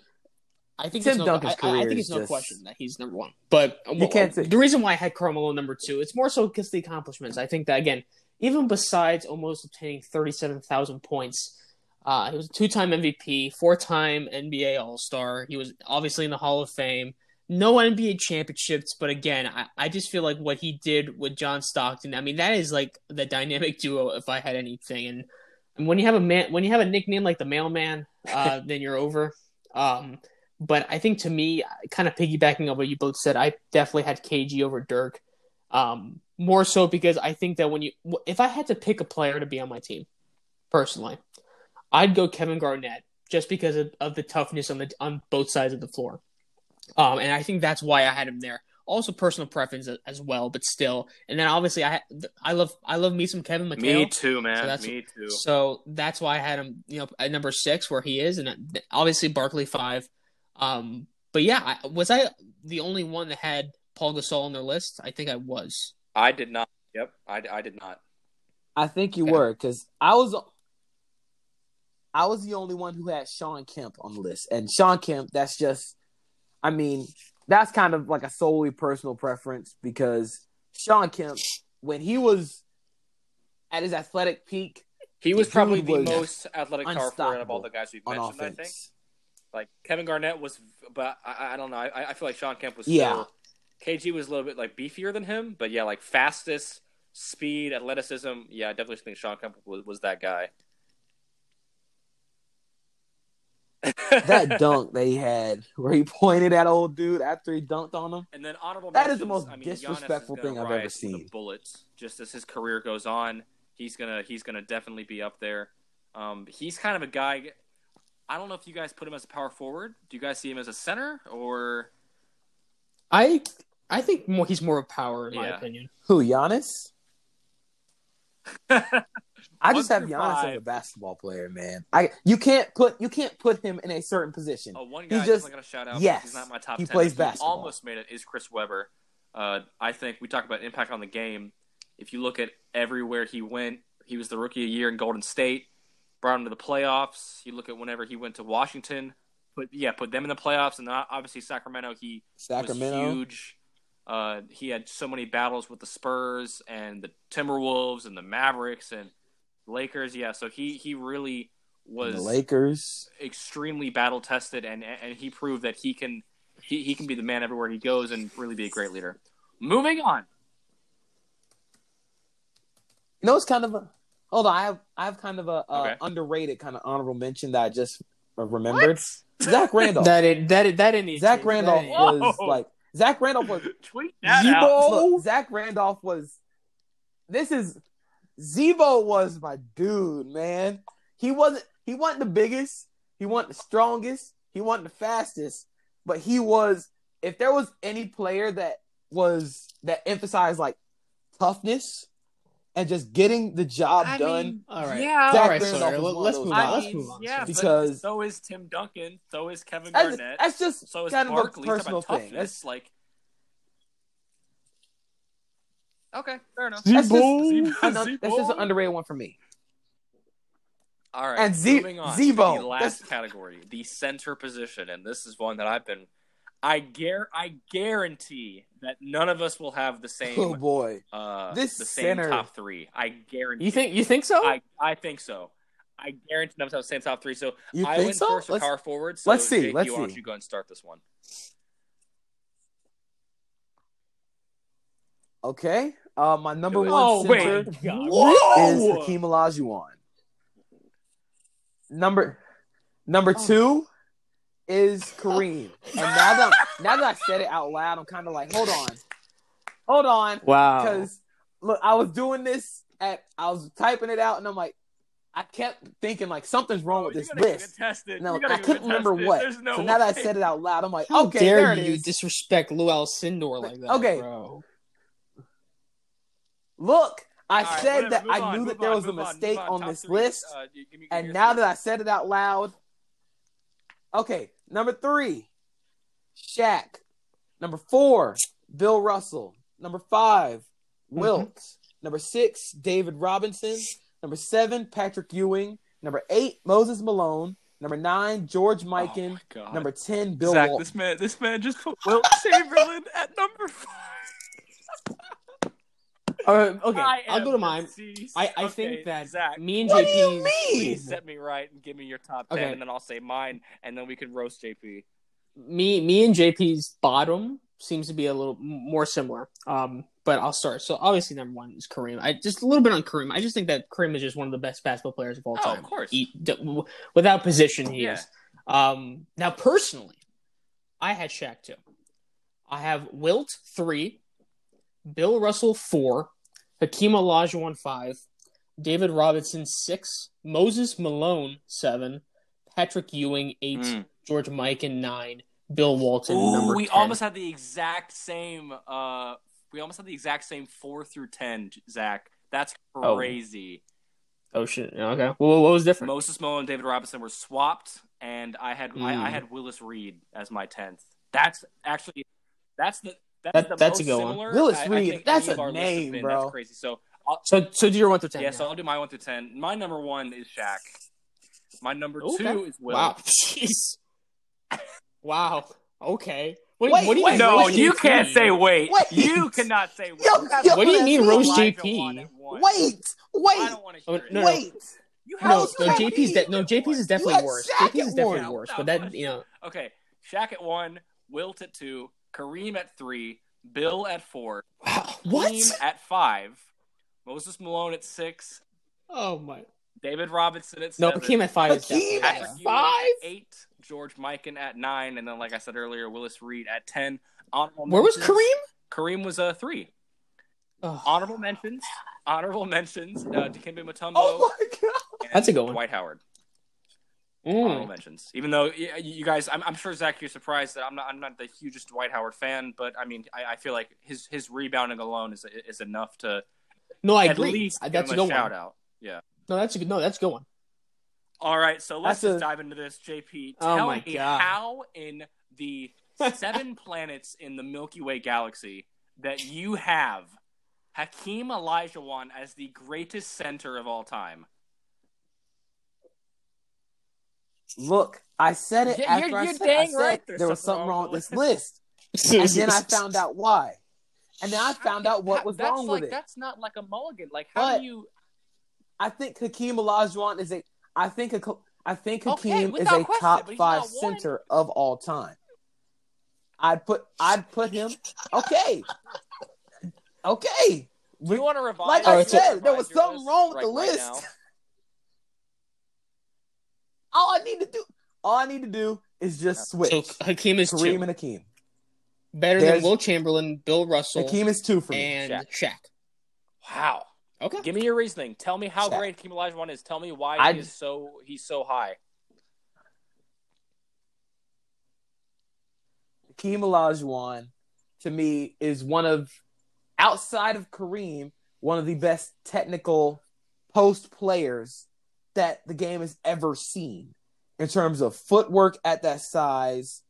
I think Tim it's no, Duncan's I- I, think it's no just- question that he's number one. But You can't say- the reason why I had Karl Malone number two, it's more so because the accomplishments. I think that again, even besides almost obtaining thirty-seven thousand points, uh, he was a two-time MVP, four-time NBA All-Star. He was obviously in the Hall of Fame. No NBA championships, but again, I, I just feel like what he did with John Stockton. I mean, that is like the dynamic duo. If I had anything, and, and when you have a man, when you have a nickname like the Mailman, uh, then you're over. Um, but I think to me, kind of piggybacking on what you both said, I definitely had KG over Dirk. Um, more so because I think that when you, if I had to pick a player to be on my team, personally, I'd go Kevin Garnett just because of, of the toughness on the on both sides of the floor. Um, and I think that's why I had him there. Also, personal preference as well, but still. And then obviously, I I love I love me some Kevin McHale. Me too, man. So that's- Me too. So that's why I had him, you know, at number six where he is, and uh, obviously Barkley five. Um, but yeah, was I the only one that had Paul Gasol on their list? I think I was. I did not. Yep, I, I did not. I think you Okay. were because I was I was the only one who had Shawn Kemp on the list, and Shawn Kemp. That's just, I mean, that's kind of like a solely personal preference because Shawn Kemp, when he was at his athletic peak He was probably the was most athletic power forward of all the guys we've mentioned. I think like Kevin Garnett was, but I, I don't know. I, I feel like Shawn Kemp was. Yeah. KG was a little bit like beefier than him, but yeah, like fastest, speed, athleticism. Yeah, I definitely think Shawn Kemp was, was that guy. that dunk they had where he pointed at old dude after he dunked on him. And then honorable That is the most I mean, disrespectful thing I've ever seen. Bullets, just as his career goes on, he's gonna he's gonna definitely be up there. Um, he's kind of a guy. I don't know if you guys put him as a power forward. Do you guys see him as a center or? I I think more, he's more of power in my opinion. Who Giannis? I just have through Giannis as a basketball player, man. I you can't put you can't put him in a certain position. Oh, one He guy I just- just got to shout out. yes, he's not my top. he 10, plays but basketball. almost made it. Is Chris Webber? Uh, I think we talk about impact on the game. If you look at everywhere he went, he was the rookie of the year in Golden State. Brought him to the playoffs. You look at whenever he went to Washington, put yeah, put them in the playoffs, and obviously Sacramento. He Sacramento. was huge. Uh, he had so many battles with the Spurs and the Timberwolves and the Mavericks and Lakers. Yeah, so he he really was The Lakers. extremely battle tested, and and he proved that he can he, he can be the man everywhere he goes and really be a great leader. Moving on. You know, it's kind of a hold on. I have I have kind of a, a Okay. underrated kind of honorable mention that I just uh, remembered. Zach Randolph. That it, that it, that didn't need Zach to- Randolph that Whoa. was like Zach Randolph was Tweet Z-Bo. Look, Zach Randolph was. This is Z-Bo was my dude, man. He wasn't. He wasn't the biggest. He wasn't the strongest. He wasn't the fastest. But he was. If there was any player that was that emphasized like toughness and just getting the job I done, mean, All right. Yeah. Zach All right, Randolph Sawyer, let- one let's move on. guys. Let's move on. Yeah, Because- but so is Tim Duncan. So is Kevin Garnett. that's just so is kind Barkley. of a Talk about personal thing. That's like. Okay, fair enough. that's just, Z-Bo. an- that's just an underrated one for me. All right, And Z- moving on Z-Bo. to the last That's- category, the center position, and this is one that I've been. I gar- I guarantee that none of us will have the same. Oh boy, uh, This the same center- top three. I guarantee. You think you think so? I I think so. I guarantee I'm saying top three. So You I think went so? first Let's- power forward. So let's see, JP, let's why don't you go and start this one? Okay. Uh, my number Do one Oh, center wait. God. is Whoa! Hakeem Olajuwon. Number number Oh. two is Kareem. And now that now that I said it out loud, I'm kind of like, hold on, hold on, Wow. because look, I was doing this at I was typing it out, and I'm like, I kept thinking like something's wrong with this list. tested. No, I couldn't remember what. so now that I said it out loud, I'm like, How okay, dare there it you is. disrespect Lew Alcindor like that, Okay. bro? Look, I said that I knew that there was a mistake on this list. uh, And now that I said it out loud, okay, number three, Shaq. Number four, Bill Russell. Number five, mm-hmm. Wilt. Number six, David Robinson. Number seven, Patrick Ewing. Number eight, Moses Malone. Number nine, George oh Mikan. God. Number ten, Bill Zach, Walton. this man, this man just put Wilt Chamberlain at number five. Uh, okay, I I'll go to mine. deceased. I, I Okay, think that Zach, me and What do you JP's mean? please set me right and give me your top ten, and then I'll say mine, and then we can roast JP. me me and JP's bottom seems to be a little more similar. Um, but I'll start. So obviously, number one is Kareem. I just a little bit on Kareem. I just think that Kareem is just one of the best basketball players of all Oh, time. of course. He- d- w- without position, he Yeah. is. Um, now personally, I had Shaq two. I have Wilt three, Bill Russell four, Hakeem Olajuwon five, David Robinson six, Moses Malone seven, Patrick Ewing eight, Mm. George Mikan nine, Bill Walton Ooh, number we 10. almost had the exact same. Uh, we almost had the exact same four through ten, Zach. That's Oh. crazy. Oh shit. Okay. Well, what was different? Moses Malone and David Robinson were swapped, and I had I, Mm. I had Willis Reed as my tenth. That's actually that's the that's That- the that's a most good one. similar. Willis I- I Reed, that's a our lists have name, been. bro. That's crazy. So I'll, So so do your one through ten. yeah, so I'll do my one through ten. My number one is Shaq. My number Okay. two is Will. Wow. Jeez. wow. Okay. What, Wait, what do you wait, mean? No, roast you JP? can't say wait. Wait. You cannot say wait. Yo, yo, What do you mean Rose JP? One at one. Wait, I wait, don't want to Oh, hear it. no, no. wait. You No, have no, How's JP's de- no, JP's is definitely worse. Shaq JP's is definitely one. worse. No, But no, that you know, Okay, Shaq at one, Wilt at two, Kareem at three, Bill at four, wow. What? Hakeem at five, Moses Malone at six, Oh my. David Robinson at No, seven, Hakeem at five is Hakeem at yeah. Five? at eight, George Mikan at nine, and then like I said earlier, Willis Reed at ten. Honorable Where was Kareem? Kareem was a three. Oh, Honorable mentions. Honorable mentions. Uh, Dikembe Mutombo. Oh my god. That's a good one. Dwight Howard. Honorable mm. mentions. Even though you guys, I'm, I'm sure Zach, you're surprised that I'm not. I'm not the hugest Dwight Howard fan, but I mean, I, I feel like his his rebounding alone is is enough to No, I at agree. least Uh, give That's a him a good shout one. out. Yeah. No, that's a good. No, that's a good one. All right, so let's That's just a- dive into this, JP. Oh Tell my me God. how in the seven planets in the Milky Way galaxy that you have Hakeem Olajuwon as the greatest center of all time. Look, I said it Yeah, after you're- I you're said, dang I said right there was something wrong wrong with this list, and then I found out why, and then I found out what was that's wrong like, with it. That's not like a mulligan. Like how But- do you? I think Hakeem Olajuwon is a. I think a. I think Okay, Hakeem is a question, top five center of all time. I'd put. I'd put him. Okay. Okay. You want to revise? Like I said, there was something wrong with the right- right list. Now? All I need to do. All I need to do is just switch. So Hakeem is Kareem two. and Hakeem. Better there's- than Will Chamberlain, Bill Russell, Hakeem is two for me. and Shaq. Shaq. Wow. Okay. Give me your reasoning. Tell me how Shaq. great Hakeem Olajuwon is. Tell me why I- he is so he's so high. Hakeem Olajuwon, to me, is one of, outside of Kareem, one of the best technical post players that the game has ever seen in terms of footwork at that size,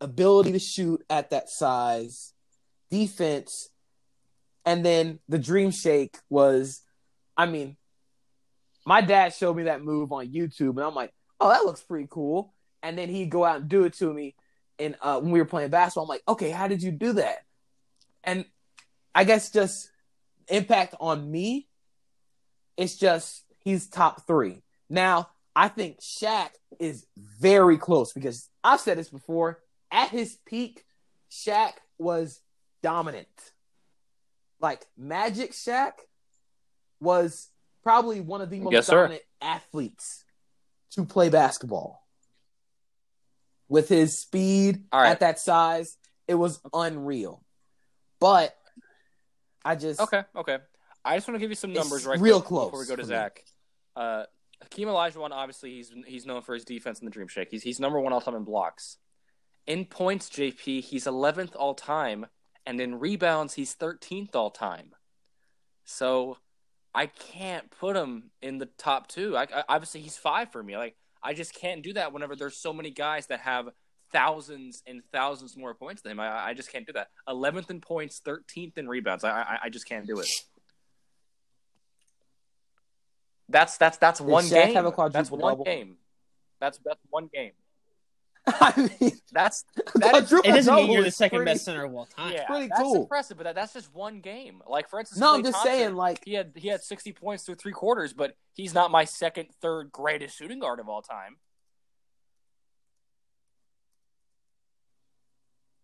ability to shoot at that size, defense, and then the dream shake was, I mean, my dad showed me that move on YouTube, and I'm like, oh, that looks pretty cool. And then he'd go out and do it to me and uh, when we were playing basketball, I'm like, okay, how did you do that? And I guess just impact on me, it's just he's top three. Now, I think Shaq is very close because I've said this before. At his peak, Shaq was dominant. Like Magic Shaq was probably one of the most Yes, sir. dominant athletes to play basketball. With his speed right. at that size, it was unreal. But I just Okay, okay. I just want to give you some numbers right real quick close before we go to for me. Zach. Uh, Hakeem Olajuwon, obviously, he's he's known for his defense in the Dream Shake. He's he's number one all time in blocks. In points, JP, he's 11th all time, and in rebounds, he's 13th all time. So I can't put him in the top two. I, I obviously he's five for me. Like I just can't do that whenever there's so many guys that have thousands and thousands more points than him. I, I just can't do that. 11th in points, 13th in rebounds. I, I I just can't do it. That's that's that's one Shaq game. have a that's one double? game. That's that's one game. I mean, That's that is, quadruple It doesn't mean you're the second pretty- best center of all time. yeah, pretty that's cool. impressive. But that, that's just one game. Like for instance, No, Klay I'm just Thompson, saying, like, he had he had 60 points through three quarters, but he's not my second, third greatest shooting guard of all time.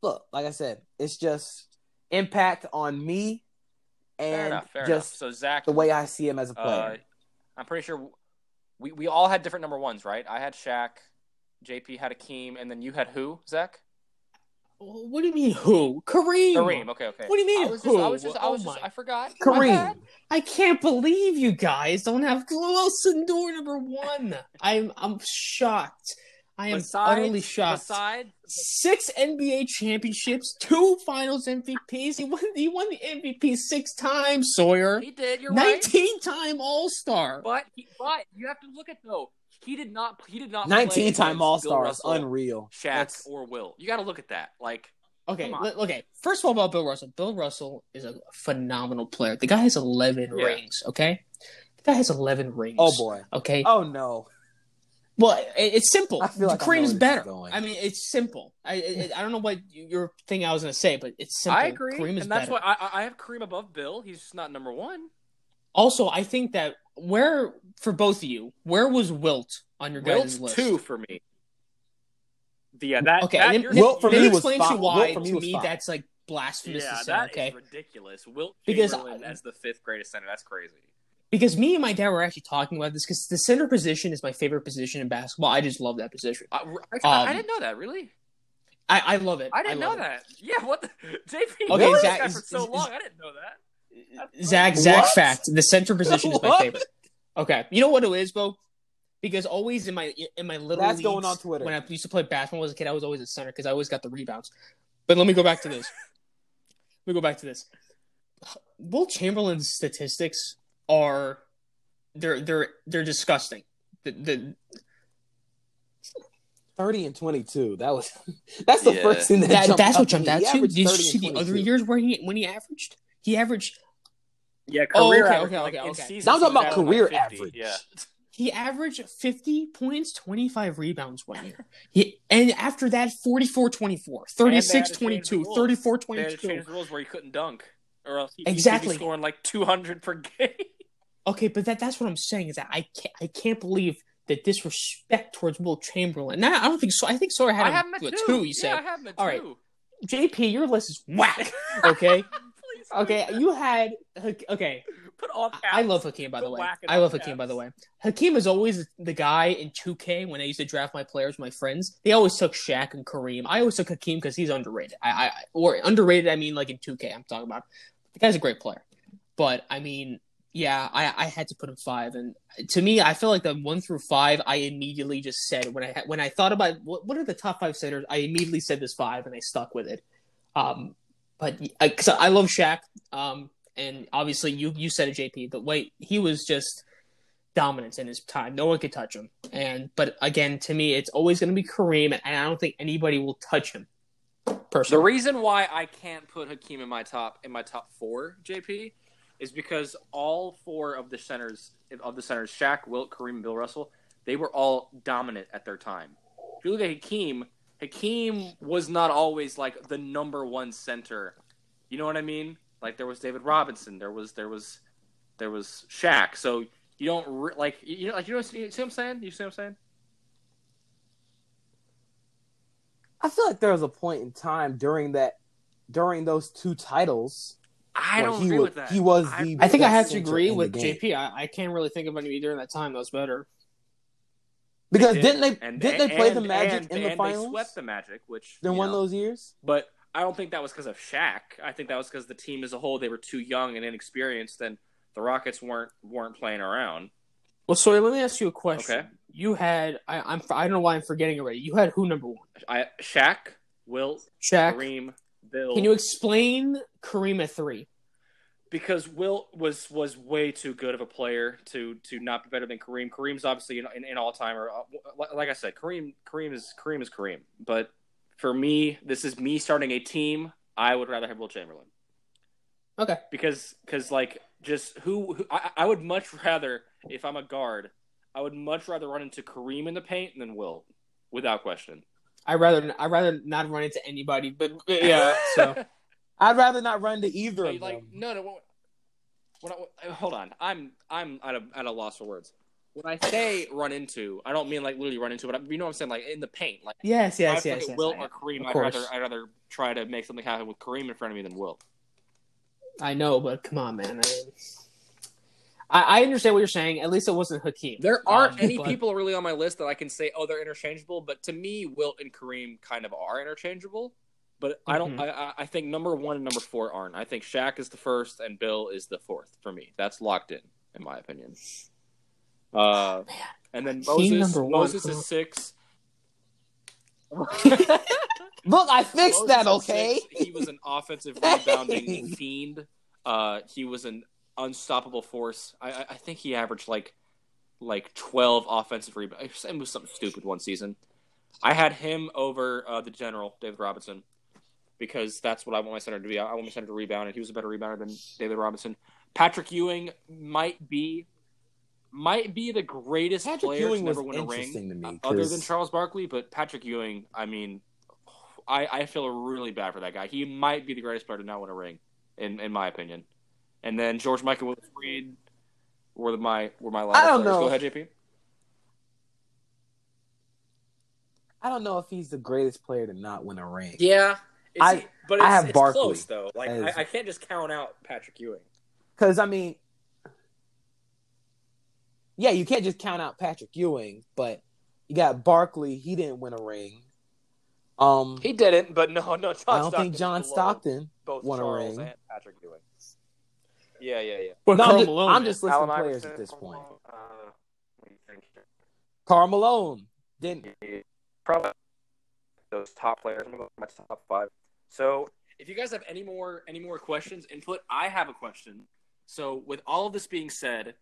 look, like I said, it's just impact on me Fair and enough. Fair just enough. So Zach, the way I see him as a uh, player. I'm pretty sure we we all had different number ones, right? I had Shaq, JP had Akeem, and then you had who? Zach? What do you mean who? Kareem. Kareem. Okay, okay. What do you mean I was who? just, I was just, oh I Oh was just, my- I forgot. Kareem. I can't believe you guys don't have Wilson Door number one. I'm I'm shocked. I am Besides- utterly shocked. Besides, Six NBA championships, two Finals MVPs. He won. He won the MVP six times. Sawyer, he did. You're right. nineteen-time All Star. But he, but you have to look at though. He did not. He did not. Nineteen-time All Star is unreal. Shaq That's- or Will. You got to look at that. Like Okay, Come okay. First of all, about Bill Russell. Bill Russell is a phenomenal player. The guy has eleven Yeah. rings. Okay, the guy has eleven rings. Oh boy. Okay. Oh no. Well, it's simple. I feel like I know Kareem's where this better. going. I mean, it's simple. I I, I don't know what your thing I was going to say, but it's simple. I agree, Kareem is and that's better. why I, I have Kareem above Bill. He's just not number one. Also, I think that where for both of you, where was Wilt on your guys' Wilt's list? two for me. Yeah, that Okay, That, then, you're- Wilt for then me was explain five. to you why Wilt for me to me five. that's like blasphemous yeah, to say. that is okay, ridiculous. Wilt Because Chamberlain I- as the fifth greatest center. That's crazy. Because me and my dad were actually talking about this because the center position is my favorite position in basketball. I just love that position. I, I, I Um, didn't know that. Really, I, I love it. I didn't love know it. that. Yeah, what the JP? Okay, you were Zach, this guy for so is- long. I didn't know that. That's Zach, funny. Zach, What? fact. The center position is my favorite. Okay, you know what it is, Bo? Because always in my in my little That's leagues, going on Twitter. when I used to play basketball as a kid, I was always a center because I always got the rebounds. But let me go back to this. let me go back to this. Will Chamberlain's statistics are they're they're they're disgusting. The, the 30 and 22. That was that's the Yeah. first thing that, that, that's what jumped out to you. Did you see the other years where he when he averaged? He averaged Yeah, Oh, career okay, average, okay, okay, in okay. seasons, Now I'm talking about career like 50. average. Yeah, he averaged 50 points, 25 rebounds one year. He, and after that 44 24, 36 22, 34 They had 22. rules where he couldn't dunk, or else he, he'd Exactly. be scoring like 200 per game. Okay, but that that's what I'm saying is that I can't I can't believe the disrespect towards Will Chamberlain. Now I don't think so. I think Sawyer had I him at two. two. You said, yeah, I have him All right. JP, your list is whack. Okay, okay, you had okay. put all. I love Hakeem by the way. I love Hakeem by the way. Hakeem is always the guy in 2K when I used to draft my players, my friends. They always took Shaq and Kareem. I always took Hakeem because he's underrated. I, I or underrated. I mean, like in 2K, I'm talking about. The guy's a great player, but I mean, yeah, I, I had to put him five, and to me, I feel like the one through five, I immediately just said when I when I thought about what what are the top five centers, I immediately said this five, and I stuck with it. Um, but because I love Shaq, um, and obviously you you said it, JP. But wait, he was just dominant in his time. No one could touch him. And but again, to me, it's always going to be Kareem, and I don't think anybody will touch him. The reason why I can't put Hakeem in my top in my top four, JP, is because all four of the centers of the centers, Shaq, Wilt, Kareem, Bill Russell, they were all dominant at their time. If you look at Hakeem, Hakeem was not always like the number one center. You know what I mean? Like there was David Robinson, there was there was there was Shaq. So You don't re- like you know like you know you see what I'm saying? You see what I'm saying? I feel like there was a point in time during that, during those two titles. I don't agree wa- with that. He was I- the. I think I have to agree with. JP. I, I can't really think of anybody during that time that was better. because did. didn't they And- didn't and- they play the Magic and- in the and finals? They swept the Magic, which Then you one know, those years. But I don't think that was because of Shaq. I think that was because the team as a whole they were too young and inexperienced, and the Rockets weren't weren't playing around. Well, so let me ask you a question. Okay. You had I, I'm I don't know why I'm forgetting already. You had who number one? I Shaq, Wilt, Shaq. Kareem, Bill. Can you explain Kareem at three? because Will was was way too good of a player to to not be better than Kareem. Kareem's obviously an, an, an all timer. Uh, like I said, Kareem Kareem is Kareem is Kareem. But for me, this is me starting a team. I would rather have Will Chamberlain Okay. because because like just who, who I, I would much rather if I'm a guard, I would much rather run into Kareem in the paint than Will, without question. I rather I rather not run into anybody, but, but yeah. So I'd rather not run to either like, of like them. no no. When, when I, hold on, I'm I'm at a at a loss for words. When I say run into, I don't mean like literally run into, but I, you know what I'm saying, like in the paint. Like yes, yes, I yes, look yes. or Kareem, I'd rather I'd rather try to make something happen with Kareem in front of me than Wilt. I know, but come on, man. I, mean, I, I understand what you're saying. At least it wasn't Hakeem. There aren't Um, any but- people really on my list that I can say, oh, they're interchangeable. But to me, Wilt and Kareem kind of are interchangeable. But I don't. Mhm. I, I- I think number one and number four aren't. I think Shaq is the first and Bill is the fourth for me. That's locked in, in my opinion. Uh, and then Moses. one, Moses is six. Look, I fixed Moses that. Okay. six. He was an offensive rebounding fiend. Uh, he was an unstoppable force. I, I, think he averaged like like twelve offensive rebounds. It was something stupid one season. I had him over uh, the general David Robinson because that's what I want my center to be. I want my center to rebound, and he was a better rebounder than David Robinson. Patrick Ewing might be might be the greatest Patrick player Ewing to never win a ring me, other 'cause- than Charles Barkley, but Patrick Ewing, I mean, I, I feel really bad for that guy. He might be the greatest player to not win a ring, in in my opinion. And then George Mikan Willis Reed were the, my were my last I don't players. know. Go ahead, JP. I don't know if he's the greatest player to not win a ring. Yeah, I- but I have it's Barkley close though. Like as- I, I can't just count out Patrick Ewing. Because I mean, yeah, you can't just count out Patrick Ewing, but you got Barkley. He didn't win a ring. Um, He didn't, but no, no. John I don't think John Stockton both won a Charles ring. and Patrick Ewing. Yeah, yeah, yeah. But No, I'm just, Malone, I'm just listing Allen players Iverson, at this point. Uh, let me think. Karl Malone didn't. probably those top players. I'm gonna my top five. So, if you guys have any more any more questions, input. I have a question. So, with all of this being said,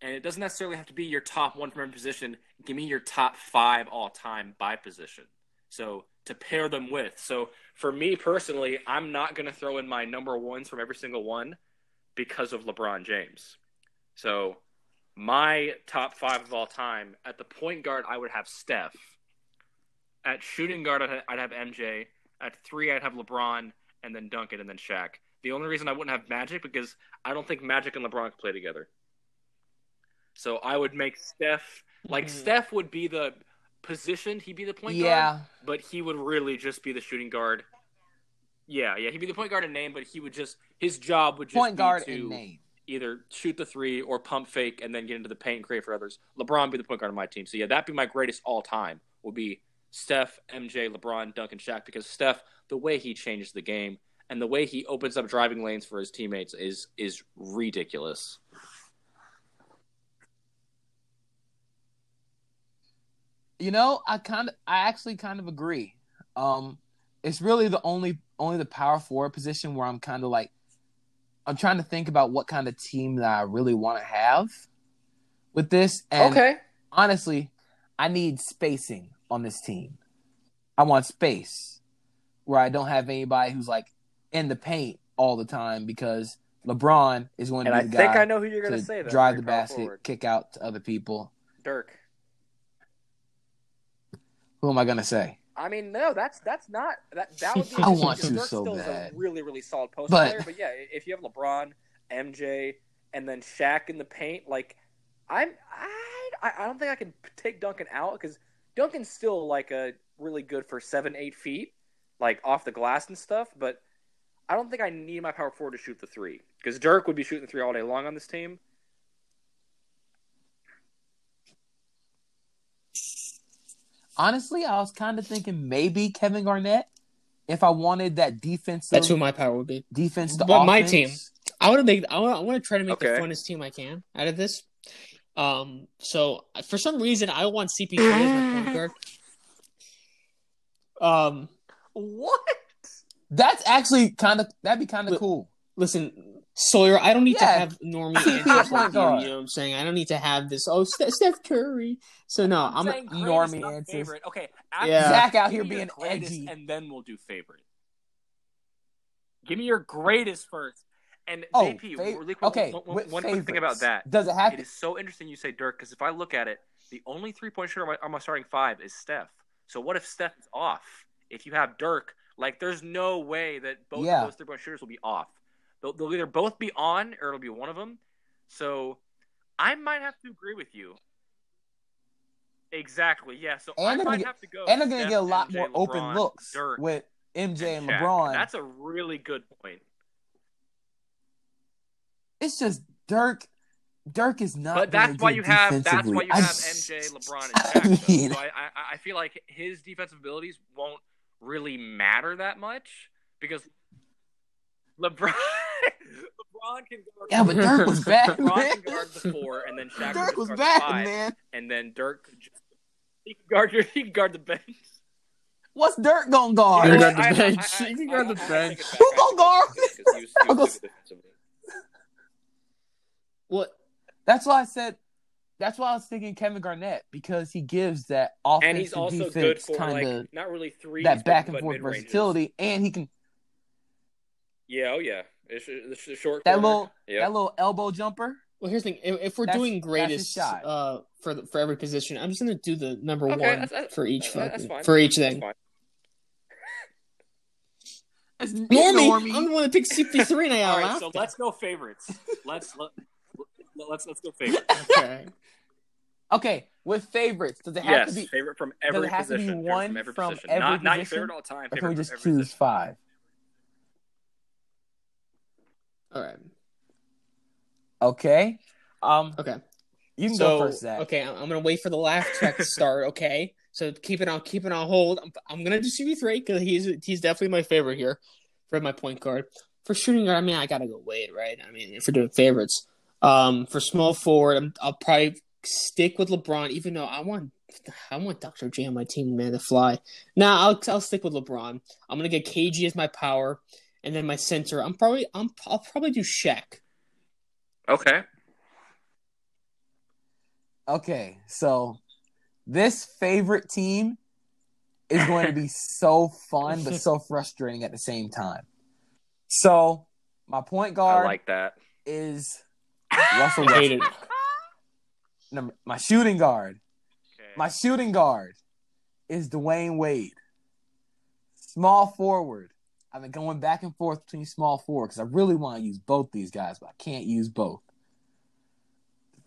and it doesn't necessarily have to be your top one from every position. Give me your top five all time by position. So to pair them with. So for me personally, I'm not going to throw in my number ones from every single one because of LeBron James. So my top five of all time at the point guard, I would have Steph. At shooting guard, I'd have MJ. At three, I'd have LeBron, and then Duncan, and then Shaq. The only reason I wouldn't have Magic because I don't think Magic and LeBron could play together. So I would make Steph like Mhm. Steph would be the positioned. He'd be the point guard Yeah, but he would really just be the shooting guard. Yeah, yeah, he'd be the point guard in name, but he would just his job would just point be guard to in name. either shoot the three or pump fake and then get into the paint and create for others. LeBron be the point guard on my team. So yeah, that'd be my greatest all time. Would be Steph, MJ, LeBron, Duncan, Shaq because Steph, the way he changes the game and the way he opens up driving lanes for his teammates is is ridiculous. You know, I kind of, I actually kind of agree. Um, it's really the only, only the power forward position where I'm kind of like, I'm trying to think about what kind of team that I really want to have with this. And honestly, I need spacing on this team. I want space where I don't have anybody who's like in the paint all the time because LeBron is going to And be I the think guy I know who you're going to say. Then, drive the basket, forward. kick out to other people. Dirk. Who am I going to say? I mean, no, that's that's not that. That would be. I want to Dirk so still is a really, really solid post But- player. But yeah, if you have LeBron, MJ, and then Shaq in the paint, like I'm I I don't think I can take Duncan out because Duncan's still like a really good for seven eight feet, like off the glass and stuff. But I don't think I need my power forward to shoot the three because Dirk would be shooting the three all day long on this team. Honestly, I was kind of thinking maybe Kevin Garnett if I wanted that defense. That's who my power would be. defense to But my team. I want to make. I want. I want to try to make the funnest team I can out of this. Um. So for some reason, I want CP3 as my point guard. Um. What? That's actually kind of that'd be kind of Look, cool. Listen, Sawyer. I don't need Yeah. to have Normie CP oh and like you. You know what I'm saying? I don't need to have this. Oh, Steph, Steph Curry. So no, I'm. saying greatest, normie not answers. favorite. Okay, after Yeah. Zach out here give me your being edgy. and then we'll do favorite. Give me your greatest first. And Oh, JP, fa- really quick, okay. one, one- with one quick thing about that. Does it have It to? is so interesting you say Dirk because if I look at it, the only three point shooter on my, on my starting five is Steph. So what if Steph is off? If you have Dirk, like there's no way that both Yeah. of those three point shooters will be off. They'll, they'll either both be on or it'll be one of them. So I might have to agree with you. Exactly. Yeah. So And I might get- have to go. And they're gonna get a lot MJ, more open looks Dirk, with MJ and. LeBron. That's a really good point. it's just Dirk. Dirk is not. But that's why you have that's why you have just- MJ, LeBron, and I mean- so I, I I feel like his defensive abilities won't really matter that much because LeBron LeBron can guard Yeah, but Dirk was bad, LeBron man. can guard the four, and then Shaq Dirk can was guard bad, the five, man. and then Dirk could just he can guard your he can guard the bench. What's Dirk gonna guard? You You can guard the I- I- bench. I- You can guard I- the bench. Who gonna guard? because he was- he was I'm gonna- good defensively. What? That's why I said. That's why I was thinking Kevin Garnett because he gives that offensive And he's also defense good for kind of like not really three that back and forth mid-ranges. versatility, and he can Yeah, oh yeah, it's, it's the short. that corner. little Yep. that little elbow jumper. Well, here's the thing. If, if we're That's- doing greatest shot. uh, for the, for every position, I'm just gonna do the number Okay, one that's- that's- for each That's fucking fine. for each That's thing. fine. It's Normie, I'm the one that picked CP3 and I All out so let's go favorites. Let's let, let's let's go favorites. Okay. Okay, with favorites, does it have yes, to be? favorite from does every it have to be position. one from every from position. every not, not your position? favorite all time. Or Favorite can we just choose position. five? All right. Okay. Um, Okay. you can so go first, Zach. okay, I'm, I'm gonna wait for the laugh track to start. Okay, so keep it on, keep it on hold. I'm, I'm gonna do CP3 because he's he's definitely my favorite here for my point guard. For shooting guard, I mean, I gotta go Wade, right? I mean, if we're doing favorites, um, for small forward, I'm, I'll probably stick with LeBron, even though I want I want Dr. J on my team, man, to fly. Nah, I'll I'll stick with LeBron. I'm gonna get KG as my power, and then my center. I'm probably I'm I'll probably do Shaq. Okay. Okay, so this favorite team is going to be so fun but so frustrating at the same time. So my point I guard like that. is Russell I hate it. Westbrook. Number- My shooting guard, Okay. my shooting guard is Dwyane Wade. Small forward. I've been going back and forth between small forward because I really want to use both these guys, but I can't use both.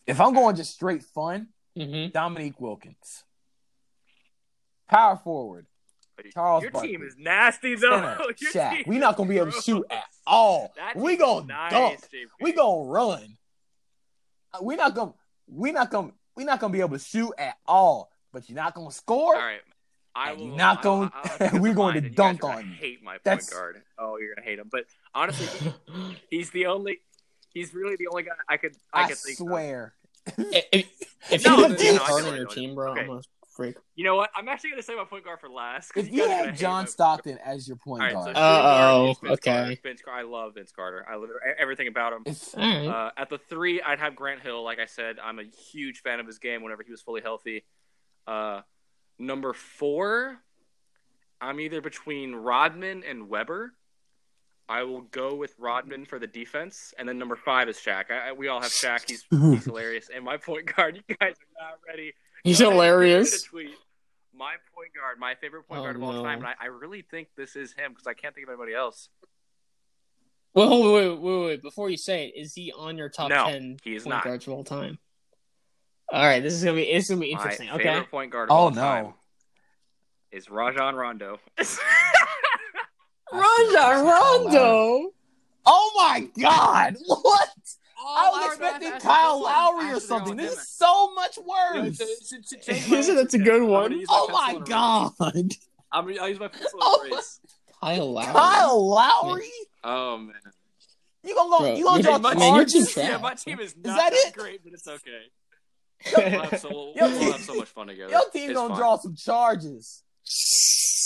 If I'm going just straight fun, hmm Dominique Wilkins. Power forward. Charles Your Barkley. team is nasty though. Center, Your Shaq. team We not gonna be able to shoot at all. That We team is gonna nice, dunk. JP. We gonna run. Uh, We not gonna. We not gonna. We not gonna be able to shoot at all. But you're not gonna score. All right. I And will not going- I- I'll we're going to mind, and you guys dunk on you. Hate my point That's- guard. Oh, you're gonna hate him. But honestly, he's the only. He's really the only guy I could. I, I, could think of. swear. If, if No, you no, have no, James no, Harden on your team, bro, Okay. I'm a freak. You know what? I'm actually gonna say my point guard for last. 'cause If you you guys are have John my- Stockton as your point All right, so guard, shooting guard Uh-oh, is Vince okay. Carter. Vince Carter. I love Vince Carter. I love everything about him. if All right. Uh, at the three, I'd have Grant Hill. Like I said, I'm a huge fan of his game whenever he was fully healthy. Uh, number four, I'm either between Rodman and Webber. I will go with Rodman for the defense, and then number five is Shaq. I, I- we all have Shaq. He's he's hilarious. And my point guard, you guys are not ready. He's hilarious. My point guard, my favorite point Oh, guard of all no. time, and I, I really think this is him because I can't think of anybody else. Well, wait, wait, wait, wait. Before you say it, is he on your top No, ten he is point not. guards of all time? All right, this is gonna be it's gonna be My interesting. favorite Okay. point guard of Oh, all no. time is Rajon Rondo. Rajon Rondo. Oh my God! What? Oh, I was expecting Kyle Lowry or something. This is so much worse. Isn't that a good one? Oh my God! I'm gonna I'll use my pencil Oh and. Kyle Lowry. Kyle Lowry? Oh man. You gonna go? Bro, you gonna you draw my, man, your team charges? yeah, my team is not that that, it? great, but it's okay. We'll have so, we'll, we'll team- have so much fun together. Your team It's gonna fine. draw some charges.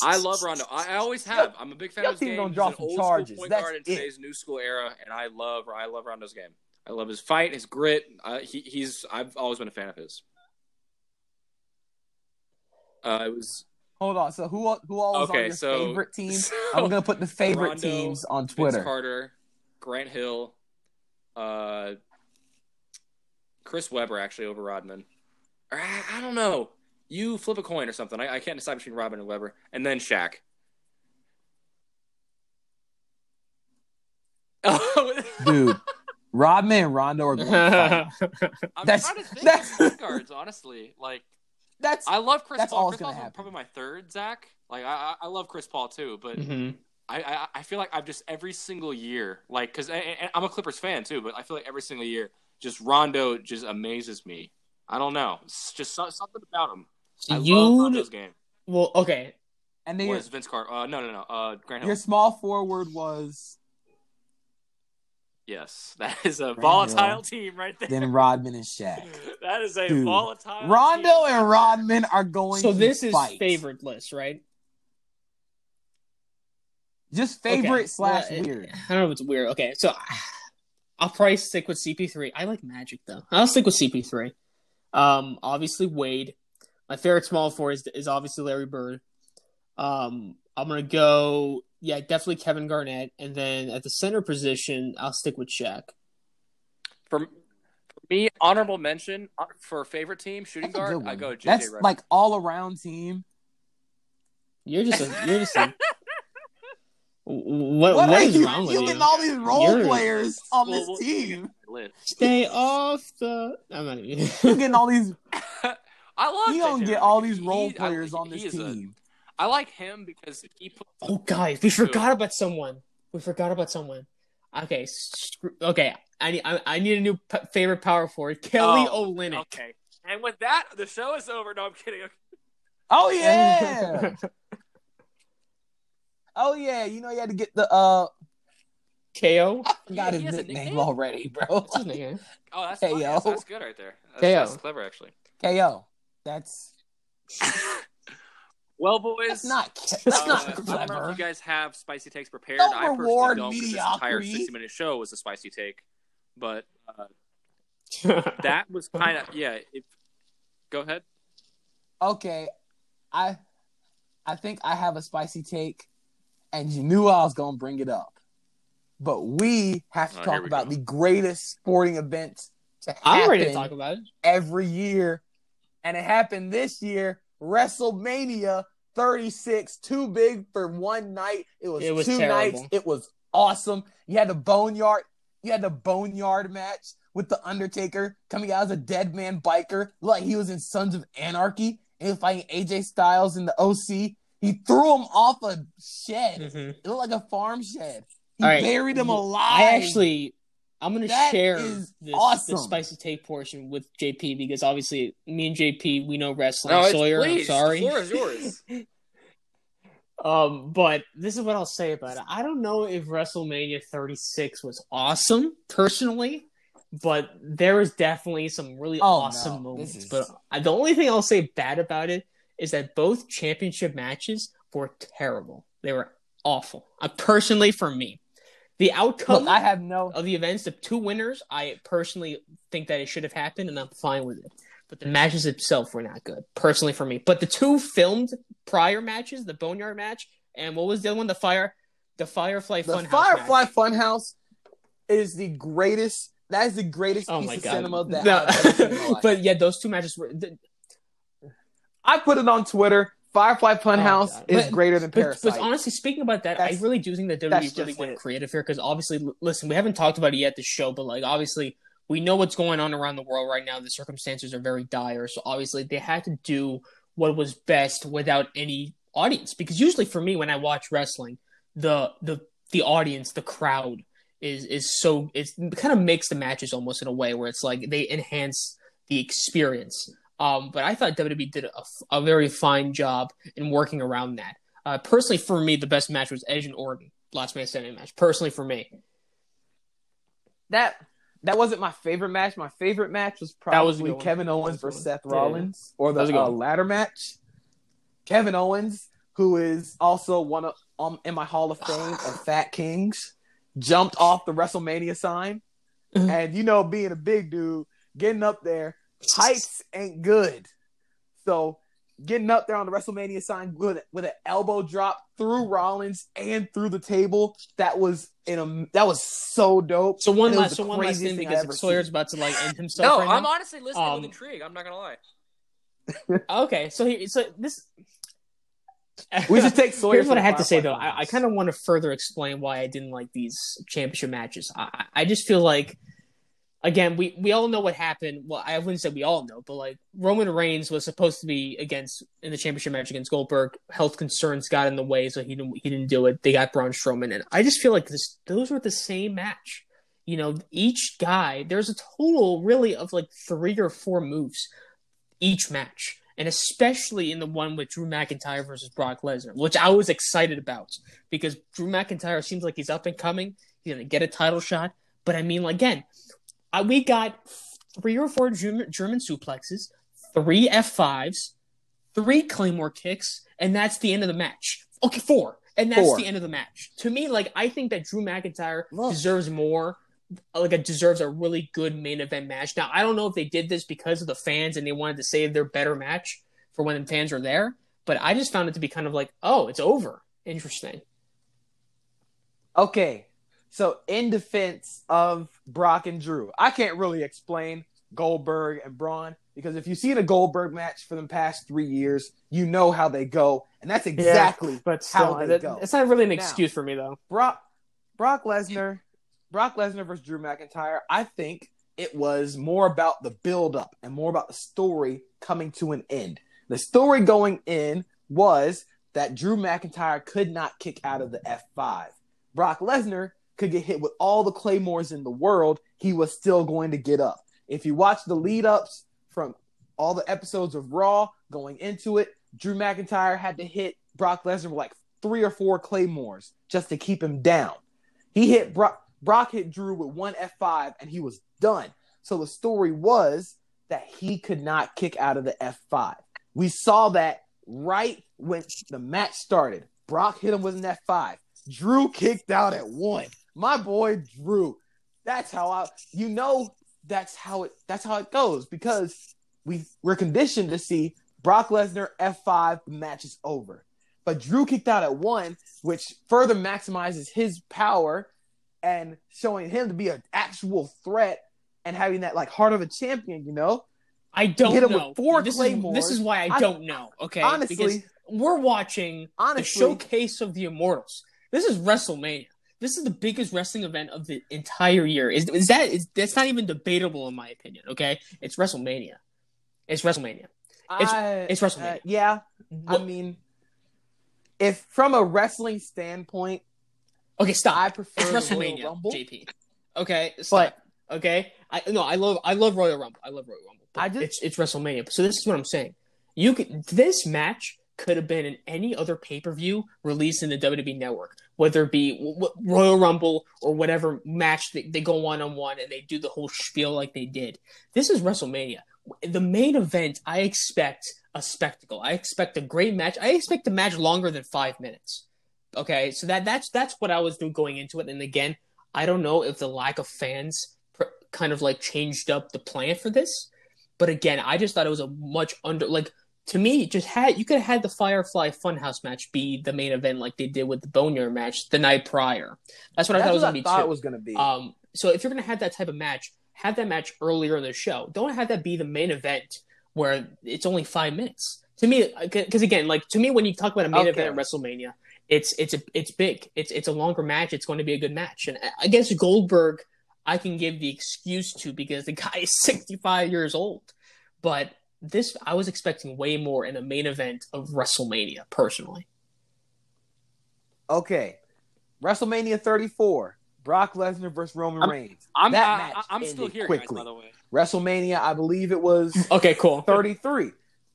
I love Rondo. I, always have. I'm a big fan your of his team game. gonna He's draw an some old charges. school point That's guard in it. today's new school era, and I love I love Rondo's game. I love his fight, his grit. Uh, he, he's I've always been a fan of his. Uh, it was Hold on. So who who all was on your So favorite team? so I'm gonna put the favorite Rondo, teams on Vince Twitter. Carter, Grant Hill, uh, Chris Webber actually over Rodman. Or, I, I don't know. You flip a coin or something. I, I can't decide between Rodman and Webber, and then Shaq. Oh, Dude, Rodman and Rondo are going to fight. I'm That's- trying to think that's- of guards, honestly. Like That's I love Chris That's Paul. Chris that's Paul's happen. probably my third Zach. Like I, I I love Chris Paul too, but hmm I, I I feel like I've just every single year, like, because I'm a Clippers fan too, but I feel like every single year, just Rondo just amazes me. I don't know, it's just so, something about him. I love You Rondo's game. well, okay. and then your, Was Vince Carter? Uh, no, no, no. Uh, Grant Hill. your small forward was Yes, that is a Grant volatile Hill. team right there. then Rodman and Shaq. that is a Dude, volatile. Rondo team. and Rodman are going So to this is fight. favorite list, right? Just favorite Okay. slash Well, weird. I don't know if it's weird. Okay, so I'll probably stick with CP3. I like Magic though. I'll stick with CP3. Um, obviously Wade. My favorite small four is is obviously Larry Bird. Um, I'm gonna go. Yeah, definitely Kevin Garnett, and then at the center position, I'll stick with Shaq. For, for me, honorable mention uh, for favorite team shooting guard. I go JJ That's Redick. like all around team. You're just a, you're just a, what What, what are is you? wrong with you you? getting all these role You're- players on Well, this well, team. Stay off the. I'm not even. You getting all these. I love. You don't get all these role I- players he- on this he is a- team. I like him because he put. Oh, guys, we forgot about someone. We forgot about someone. Okay, screw, okay. I need I, I need a new p- favorite power forward, Kelly Oh, Olynyk. Okay, and with that, the show is over. No, I'm kidding. Oh yeah. Oh yeah. You know you had to get the uh. KO. I forgot He his has a nickname nickname? already, bro. What's his name? Oh, that's Hey, funny. yo. That's, that's good right there. That's, KO. that's clever, actually. Ko. That's Well, boys, that's not. That's uh, not I don't know if clever. you guys have spicy takes prepared. Don't I personally reward don't. 'cause This entire 60 minute show was a spicy take, but uh, that was kind of yeah. If, go ahead. Okay, I, I think I have a spicy take, and you knew I was gonna bring it up, but we have to Oh, talk about go. the greatest sporting event to I'm happen ready to talk about it. every year, and it happened this year. WrestleMania 36, too big for one night. It was, It was two terrible. nights. It was awesome. You had the boneyard. You had the boneyard match with the Undertaker coming out as a dead man biker, like he was in Sons of Anarchy, and he was fighting AJ Styles in the OC. He threw him off a shed. Mhm. It looked like a farm shed. He All right. buried him alive. I actually, I'm gonna That share is this, awesome. this spicy take portion with JP because obviously me and JP we know wrestling. No, it's- Sawyer, please, I'm sorry. the floor is yours. Um, but this is what I'll say about it. I don't know if WrestleMania 36 was awesome personally, but there was definitely some really Oh, awesome no. Moments. is- But the only thing I'll say bad about it is that both championship matches were terrible. They were awful. Uh, personally, for me, the outcome Look, I have no. of the events, the two winners, I personally think that it should have happened, and I'm fine with it. But the matches itself were not good, personally for me. But the two filmed prior matches, the Boneyard match, and what was the other one? The Fire, the Firefly The Funhouse. The Firefly match. Funhouse is the greatest. That is the greatest Oh piece my of god! cinema that No. I've ever seen in my life. but yeah, those two matches were. The, I put it on Twitter. Firefly Funhouse oh, God. is But- greater than but, Parasite. but honestly, speaking about that, I really do think that that's WWE really went it. creative here because obviously, listen, we haven't talked about it yet this show, but like obviously we know what's going on around the world right now. The circumstances are very dire, so obviously they had to do what was best without any audience. Because usually for me, when I watch wrestling, the the the audience, the crowd is is so it kind of makes the matches almost in a way where it's like they enhance the experience. Um, but I thought WWE did a, a very fine job in working around that. Uh, personally, for me, the best match was Edge and Orton last man standing match. Personally, for me, that that wasn't my favorite match. My favorite match was probably that was Kevin Owens versus Seth Rollins yeah. or the uh, ladder match. Kevin Owens, who is also one of um in my Hall of Fame of Fat Kings, jumped off the WrestleMania sign, mm-hmm. and you know, being a big dude, getting up there, heights ain't good. So getting up there on the WrestleMania sign with with an elbow drop through Rollins and through the table. That was in a that was so dope. So one last, so one last thing because Sawyer's about to like end himself. no, right I'm now. honestly listening um, with intrigue. I'm not gonna lie. okay, so he, so this. we should take Sawyer. Here's what I have to say though. I, I kind of want to further explain why I didn't like these championship matches. I, I just feel like again, we, we all know what happened. Well, I wouldn't say we all know, but like Roman Reigns was supposed to be against in the championship match against Goldberg. Health concerns got in the way, so he didn't he didn't do it. They got Braun Strowman, and I just feel like this those were the same match. You know, each guy there's a total really of like three or four moves each match. And especially in the one with Drew McIntyre versus Brock Lesnar, which I was excited about because Drew McIntyre seems like he's up and coming. He's gonna get a title shot. But I mean, again, uh, we got three or four German, German suplexes, three F5s, three Claymore kicks, and that's the end of the match. Okay, four. And that's four. the end of the match. To me, like, I think that Drew McIntyre Look. deserves more. Like, it deserves a really good main event match. Now, I don't know if they did this because of the fans and they wanted to save their better match for when the fans are there, but I just found it to be kind of like, oh, it's over. Interesting. Okay, so, in defense of Brock and Drew, I can't really explain Goldberg and Braun because if you've seen a Goldberg match for the past three years, you know how they go, and that's exactly yeah, but still, how they that, go. It's not really an excuse for me though. Brock Brock Lesnar, Brock Lesnar versus Drew McIntyre. I think it was more about the build up and more about the story coming to an end. The story going in was that Drew McIntyre could not kick out of the F5. Brock Lesnar could get hit with all the claymores in the world, he was still going to get up. If you watch the lead ups from all the episodes of Raw going into it, Drew McIntyre had to hit Brock Lesnar with like three or four claymores just to keep him down. He hit Brock, Brock hit Drew with one F5 and he was done. So the story was that he could not kick out of the F5. We saw that right when the match started. Brock hit him with an F5. Drew kicked out at one my boy Drew. That's how I you know that's how it that's how it goes because we we're conditioned to see Brock Lesnar F5 match is over. But Drew kicked out at one, which further maximizes his power and showing him to be an actual threat and having that like heart of a champion, you know? I don't hit him know. With four this claymores. Is, this is why I don't know. Okay, honestly, because we're watching honestly, the showcase of the Immortals. This is WrestleMania. This is the biggest wrestling event of the entire year. Is is that is that's not even debatable in my opinion? Okay, it's WrestleMania. It's WrestleMania. It's, uh, it's WrestleMania. Uh, yeah, what? I mean, if from a wrestling standpoint, okay, stop. I prefer it's WrestleMania, Rumble. JP. Okay, stop. But, okay, I no, I love I love Royal Rumble. I love Royal Rumble. I just, it's it's WrestleMania. So this is what I'm saying. You could this match could have been in any other pay per view released in the WWE network, whether it be Royal Rumble or whatever match they, they go one on one and they do the whole spiel like they did. This is WrestleMania. The main event, I expect a spectacle. I expect a great match. I expect a match longer than five minutes. Okay, so that that's that's what I was doing going into it. And again, I don't know if the lack of fans kind of like changed up the plan for this, but again, I just thought it was a much under like to me, just had you could have had the Firefly Funhouse match be the main event like they did with the Boneyard match the night prior. That's what That's I thought, was, gonna thought it was going to be. Um, so if you're going to have that type of match, have that match earlier in the show. Don't have that be the main event where it's only five minutes. To me, because again, like to me, when you talk about a main okay. event at WrestleMania, it's it's a, it's big. It's it's a longer match. It's going to be a good match. And against Goldberg, I can give the excuse to because the guy is 65 years old. But this, I was expecting way more in a main event of WrestleMania, personally. Okay, WrestleMania 34, Brock Lesnar versus Roman I'm- Reigns. I'm that I, match I, am still here, quickly. guys. By the way, WrestleMania, I believe it was Okay, cool. 33.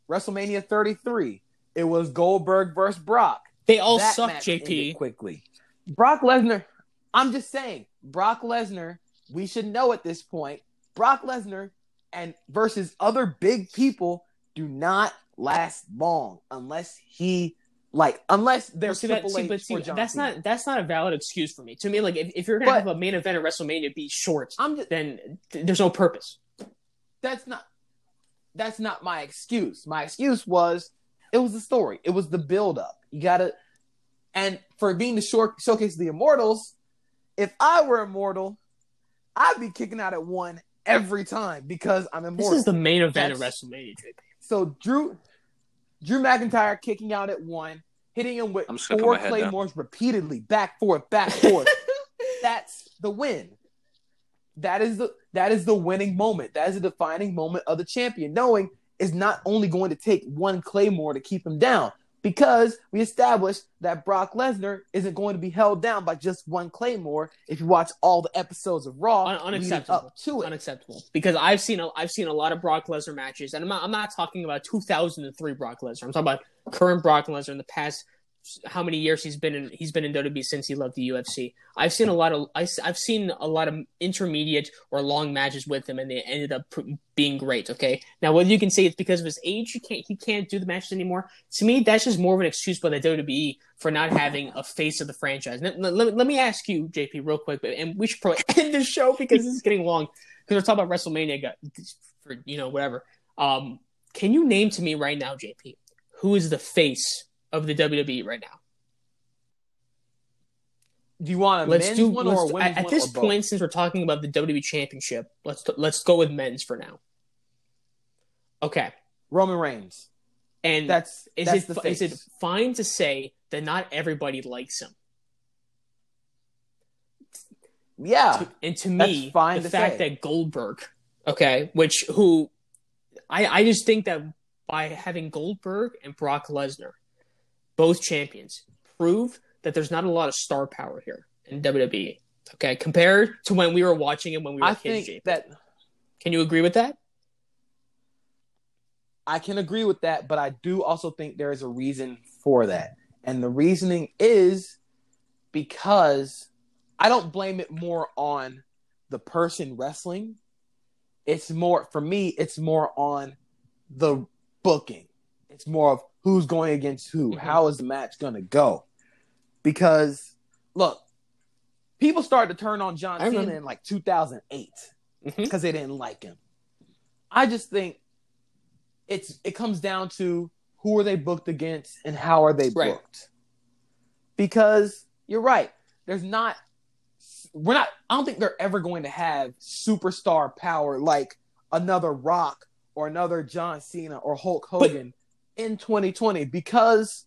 WrestleMania 33. It was Goldberg versus Brock. They all That suck, match JP. ended quickly. Brock Lesnar. I'm just saying, Brock Lesnar. We should know at this point, Brock Lesnar and versus other big people do not last long unless he like unless they're see, that, Triple see, H but see, or John that's Cena. not that's not a valid excuse for me. To me, like if, if you're gonna But- have a main event of WrestleMania be short, I'm just then th- there's no purpose. that's not that's not my excuse. My excuse was it was the story. It was the build up. You gotta and for being the short showcase of the immortals, if I were immortal, I'd be kicking out at one every time because I'm This is the main event of WrestleMania, JP. so Drew Drew McIntyre kicking out at one, hitting him with I'm just gonna put four my down. claymores repeatedly, back forth, back forth. That's the win. That is the that is the winning moment. That is the defining moment of the champion, knowing is not only going to take one claymore to keep him down, because we established that Brock Lesnar isn't going to be held down by just one claymore. If you watch all the episodes of Raw, Un- unacceptable. to it, Unacceptable. Because I've seen a, I've seen a lot of Brock Lesnar matches, and I'm not, I'm not talking about 2003 Brock Lesnar. I'm talking about current Brock Lesnar in the past. How many years he's been in? He's been in WWE since he left the UFC. I've seen a lot of I, have seen a lot of intermediate or long matches with him, and they ended up being great. Okay, now whether you can say it's because of his age, he can't he can't do the matches anymore. To me, that's just more of an excuse by the WWE for not having a face of the franchise. Let, let, let me ask you, JP, real quick, and we should probably end this show because this is getting long. Because we're talking about WrestleMania for you know whatever. Um, can you name to me right now, JP, who is the face of the WWE right now? do you want a Let's men's do one or women's at, at this point, since we're talking about the WWE Championship, let's let's go with men's for now. Okay, Roman Reigns. and That's is that's it is it fine to say that not everybody likes him? yeah. To- and to me, fine the to fact say. that Goldberg, okay, which who, I I just think that by having Goldberg and Brock Lesnar, both champions, prove that there's not a lot of star power here in WWE. Okay, compared to when we were watching it when we were I kids. think that Can you agree with that? I can agree with that, but I do also think there is a reason for that. And the reasoning is because I don't blame it more on the person wrestling. It's more, for me, it's more on the booking. It's more of who's going against who. Mhm. How is the match going to go? Because, look, people started to turn on John Cena in like 2008 Mhm. because they didn't like him. I just think it's it comes down to who are they booked against and how are they Right. booked. Because you're right, there's not we're not I don't think they're ever going to have superstar power like another Rock or another John Cena or Hulk Hogan in 2020 because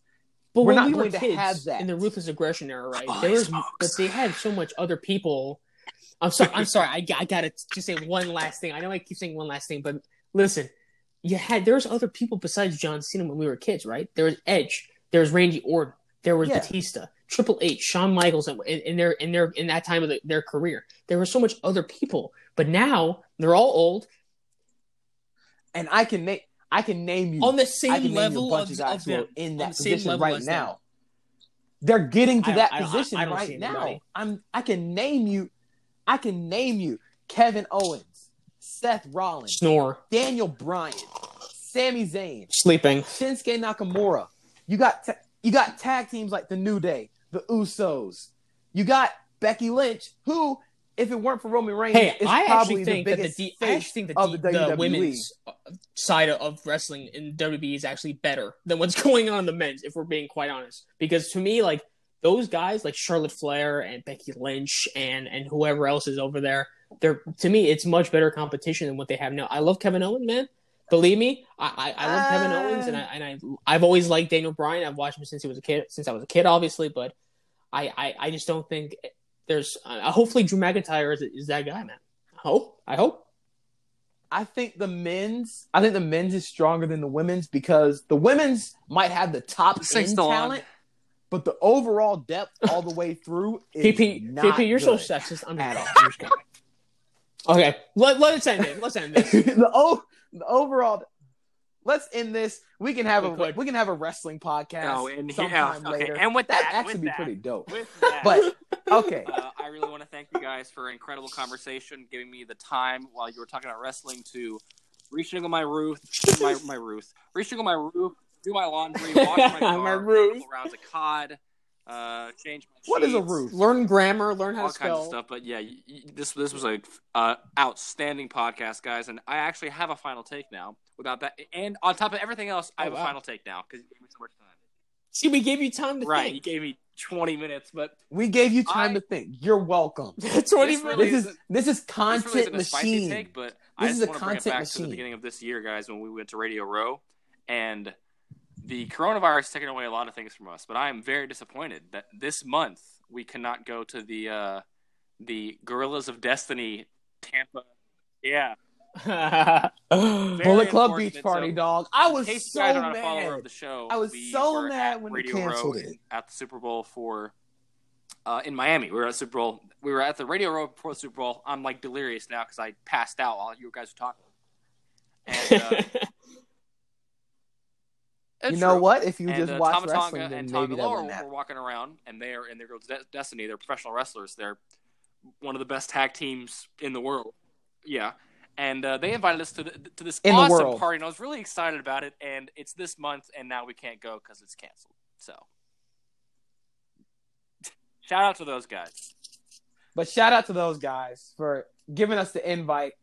But We're not we going to have that. in the ruthless aggression era, right? Holy There was, but they had so much other people. I'm sorry. I'm sorry. I, I gotta just say one last thing. I know I keep saying one last thing, but listen, you had there was other people besides John Cena when we were kids, right? There was Edge, there was Randy Orton, there was Yeah. Batista, Triple H, Shawn Michaels, in, in their in their in that time of the, their career. There were so much other people, but now they're all old and I can name I can name you on the same name you a level of, of them. in that the same position level right as them. now. They're getting to I- that I position I don't right now. anybody. I'm I can name you I can name you Kevin Owens, Seth Rollins, Snore, Daniel Bryan, Sami Zayn, sleeping. Shinsuke Nakamura. You got ta- you got tag teams like the New Day, the Usos. You got Becky Lynch, who, if it weren't for Roman Reigns, Hey, is I probably actually think the that the biggest D- I actually think the, the, the WWE. women's uh, side of wrestling in WWE is actually better than what's going on in the men's, if we're being quite honest. Because to me, like those guys, like Charlotte Flair and Becky Lynch and and whoever else is over there, they're to me, it's much better competition than what they have now. I love Kevin Owens, man. Believe me, I I, I love Kevin Uh. Owens, and I and I I've always liked Daniel Bryan. I've watched him since he was a kid, since I was a kid, obviously, but I I, I just don't think there's uh, hopefully Drew McIntyre is, is that guy, man. I hope. I hope. I think the men's. I think the men's is stronger than the women's because the women's might have the top This thing's end still on. talent, but the overall depth all the way through is PP, not PP, you're so sexist. I'm at just all. I'm just kidding. Okay, let, let's end it. Let's end this. the o- the overall. Let's end this. We can have We a could. we can have a wrestling podcast No, and yeah, okay, later. and with That'd that, actually with be that, pretty dope. With that, But okay, uh, I really want to thank you guys for an incredible conversation, giving me the time while you were talking about wrestling to reaching on my roof, my my roof, reaching on my roof, do my laundry, wash my car, My roof. couple rounds of cod, uh, change my what is a roof? Learn grammar. Learn how all to kinds of spell. stuff. But yeah, y y this this was a uh, outstanding podcast, guys, and I actually have a final take now. Without that, and on top of everything else, I Oh, have wow. a final take now because you gave me so much time. See, we gave you time to Right, you think. gave me twenty minutes, but We gave you time I- to think. You're welcome. Twenty This really. This is this is this content really a spicy machine. take, but I This just is a want to bring it content back to the beginning of this year, guys, when we went to Radio Row, and the coronavirus has taken away a lot of things from us. But I am very disappointed that this month we cannot go to the uh, the Guerrillas of Destiny Tampa. Yeah, Bullet Club Beach Party, so- dog. I in was case so you guys are not a follower mad. of the show, I was we so mad when they Radio canceled Row it. at the Super Bowl for uh, in Miami. We were at Super Bowl. We were at the Radio Row before the Super Bowl. I'm like delirious now because I passed out while you guys were talking. And uh, You know true. what? If you and, just uh, watch Tama wrestling, Tonga and that Loa were walking around, and they are in their girls' De- Destiny. They're professional wrestlers. They're one of the best tag teams in the world. Yeah, and uh, they invited us to the, to this In awesome party, and I was really excited about it. And it's this month, and now we can't go because it's canceled. So, shout out to those guys. But shout out to those guys for giving us the invite.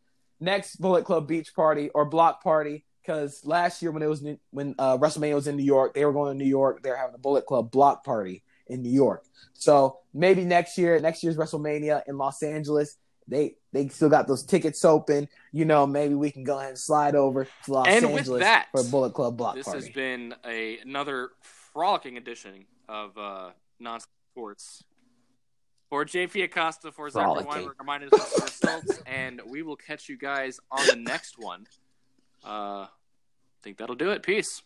Next Bullet Club Beach Party or Block Party, because last year when it was when uh, WrestleMania was in New York, they were going to New York. They were having a Bullet Club Block Party in New York. So maybe next year, next year's WrestleMania in Los Angeles, they they still got those tickets open. You know, maybe we can go ahead and slide over to Los And Angeles that, for Bullet Club Block this Party. has been a another frolicking edition of uh, non sports. For JP Acosta, for Zachary. Weinberg, reminded us of the results, and we will catch you guys on the next one. Uh, I think that'll do it. Peace.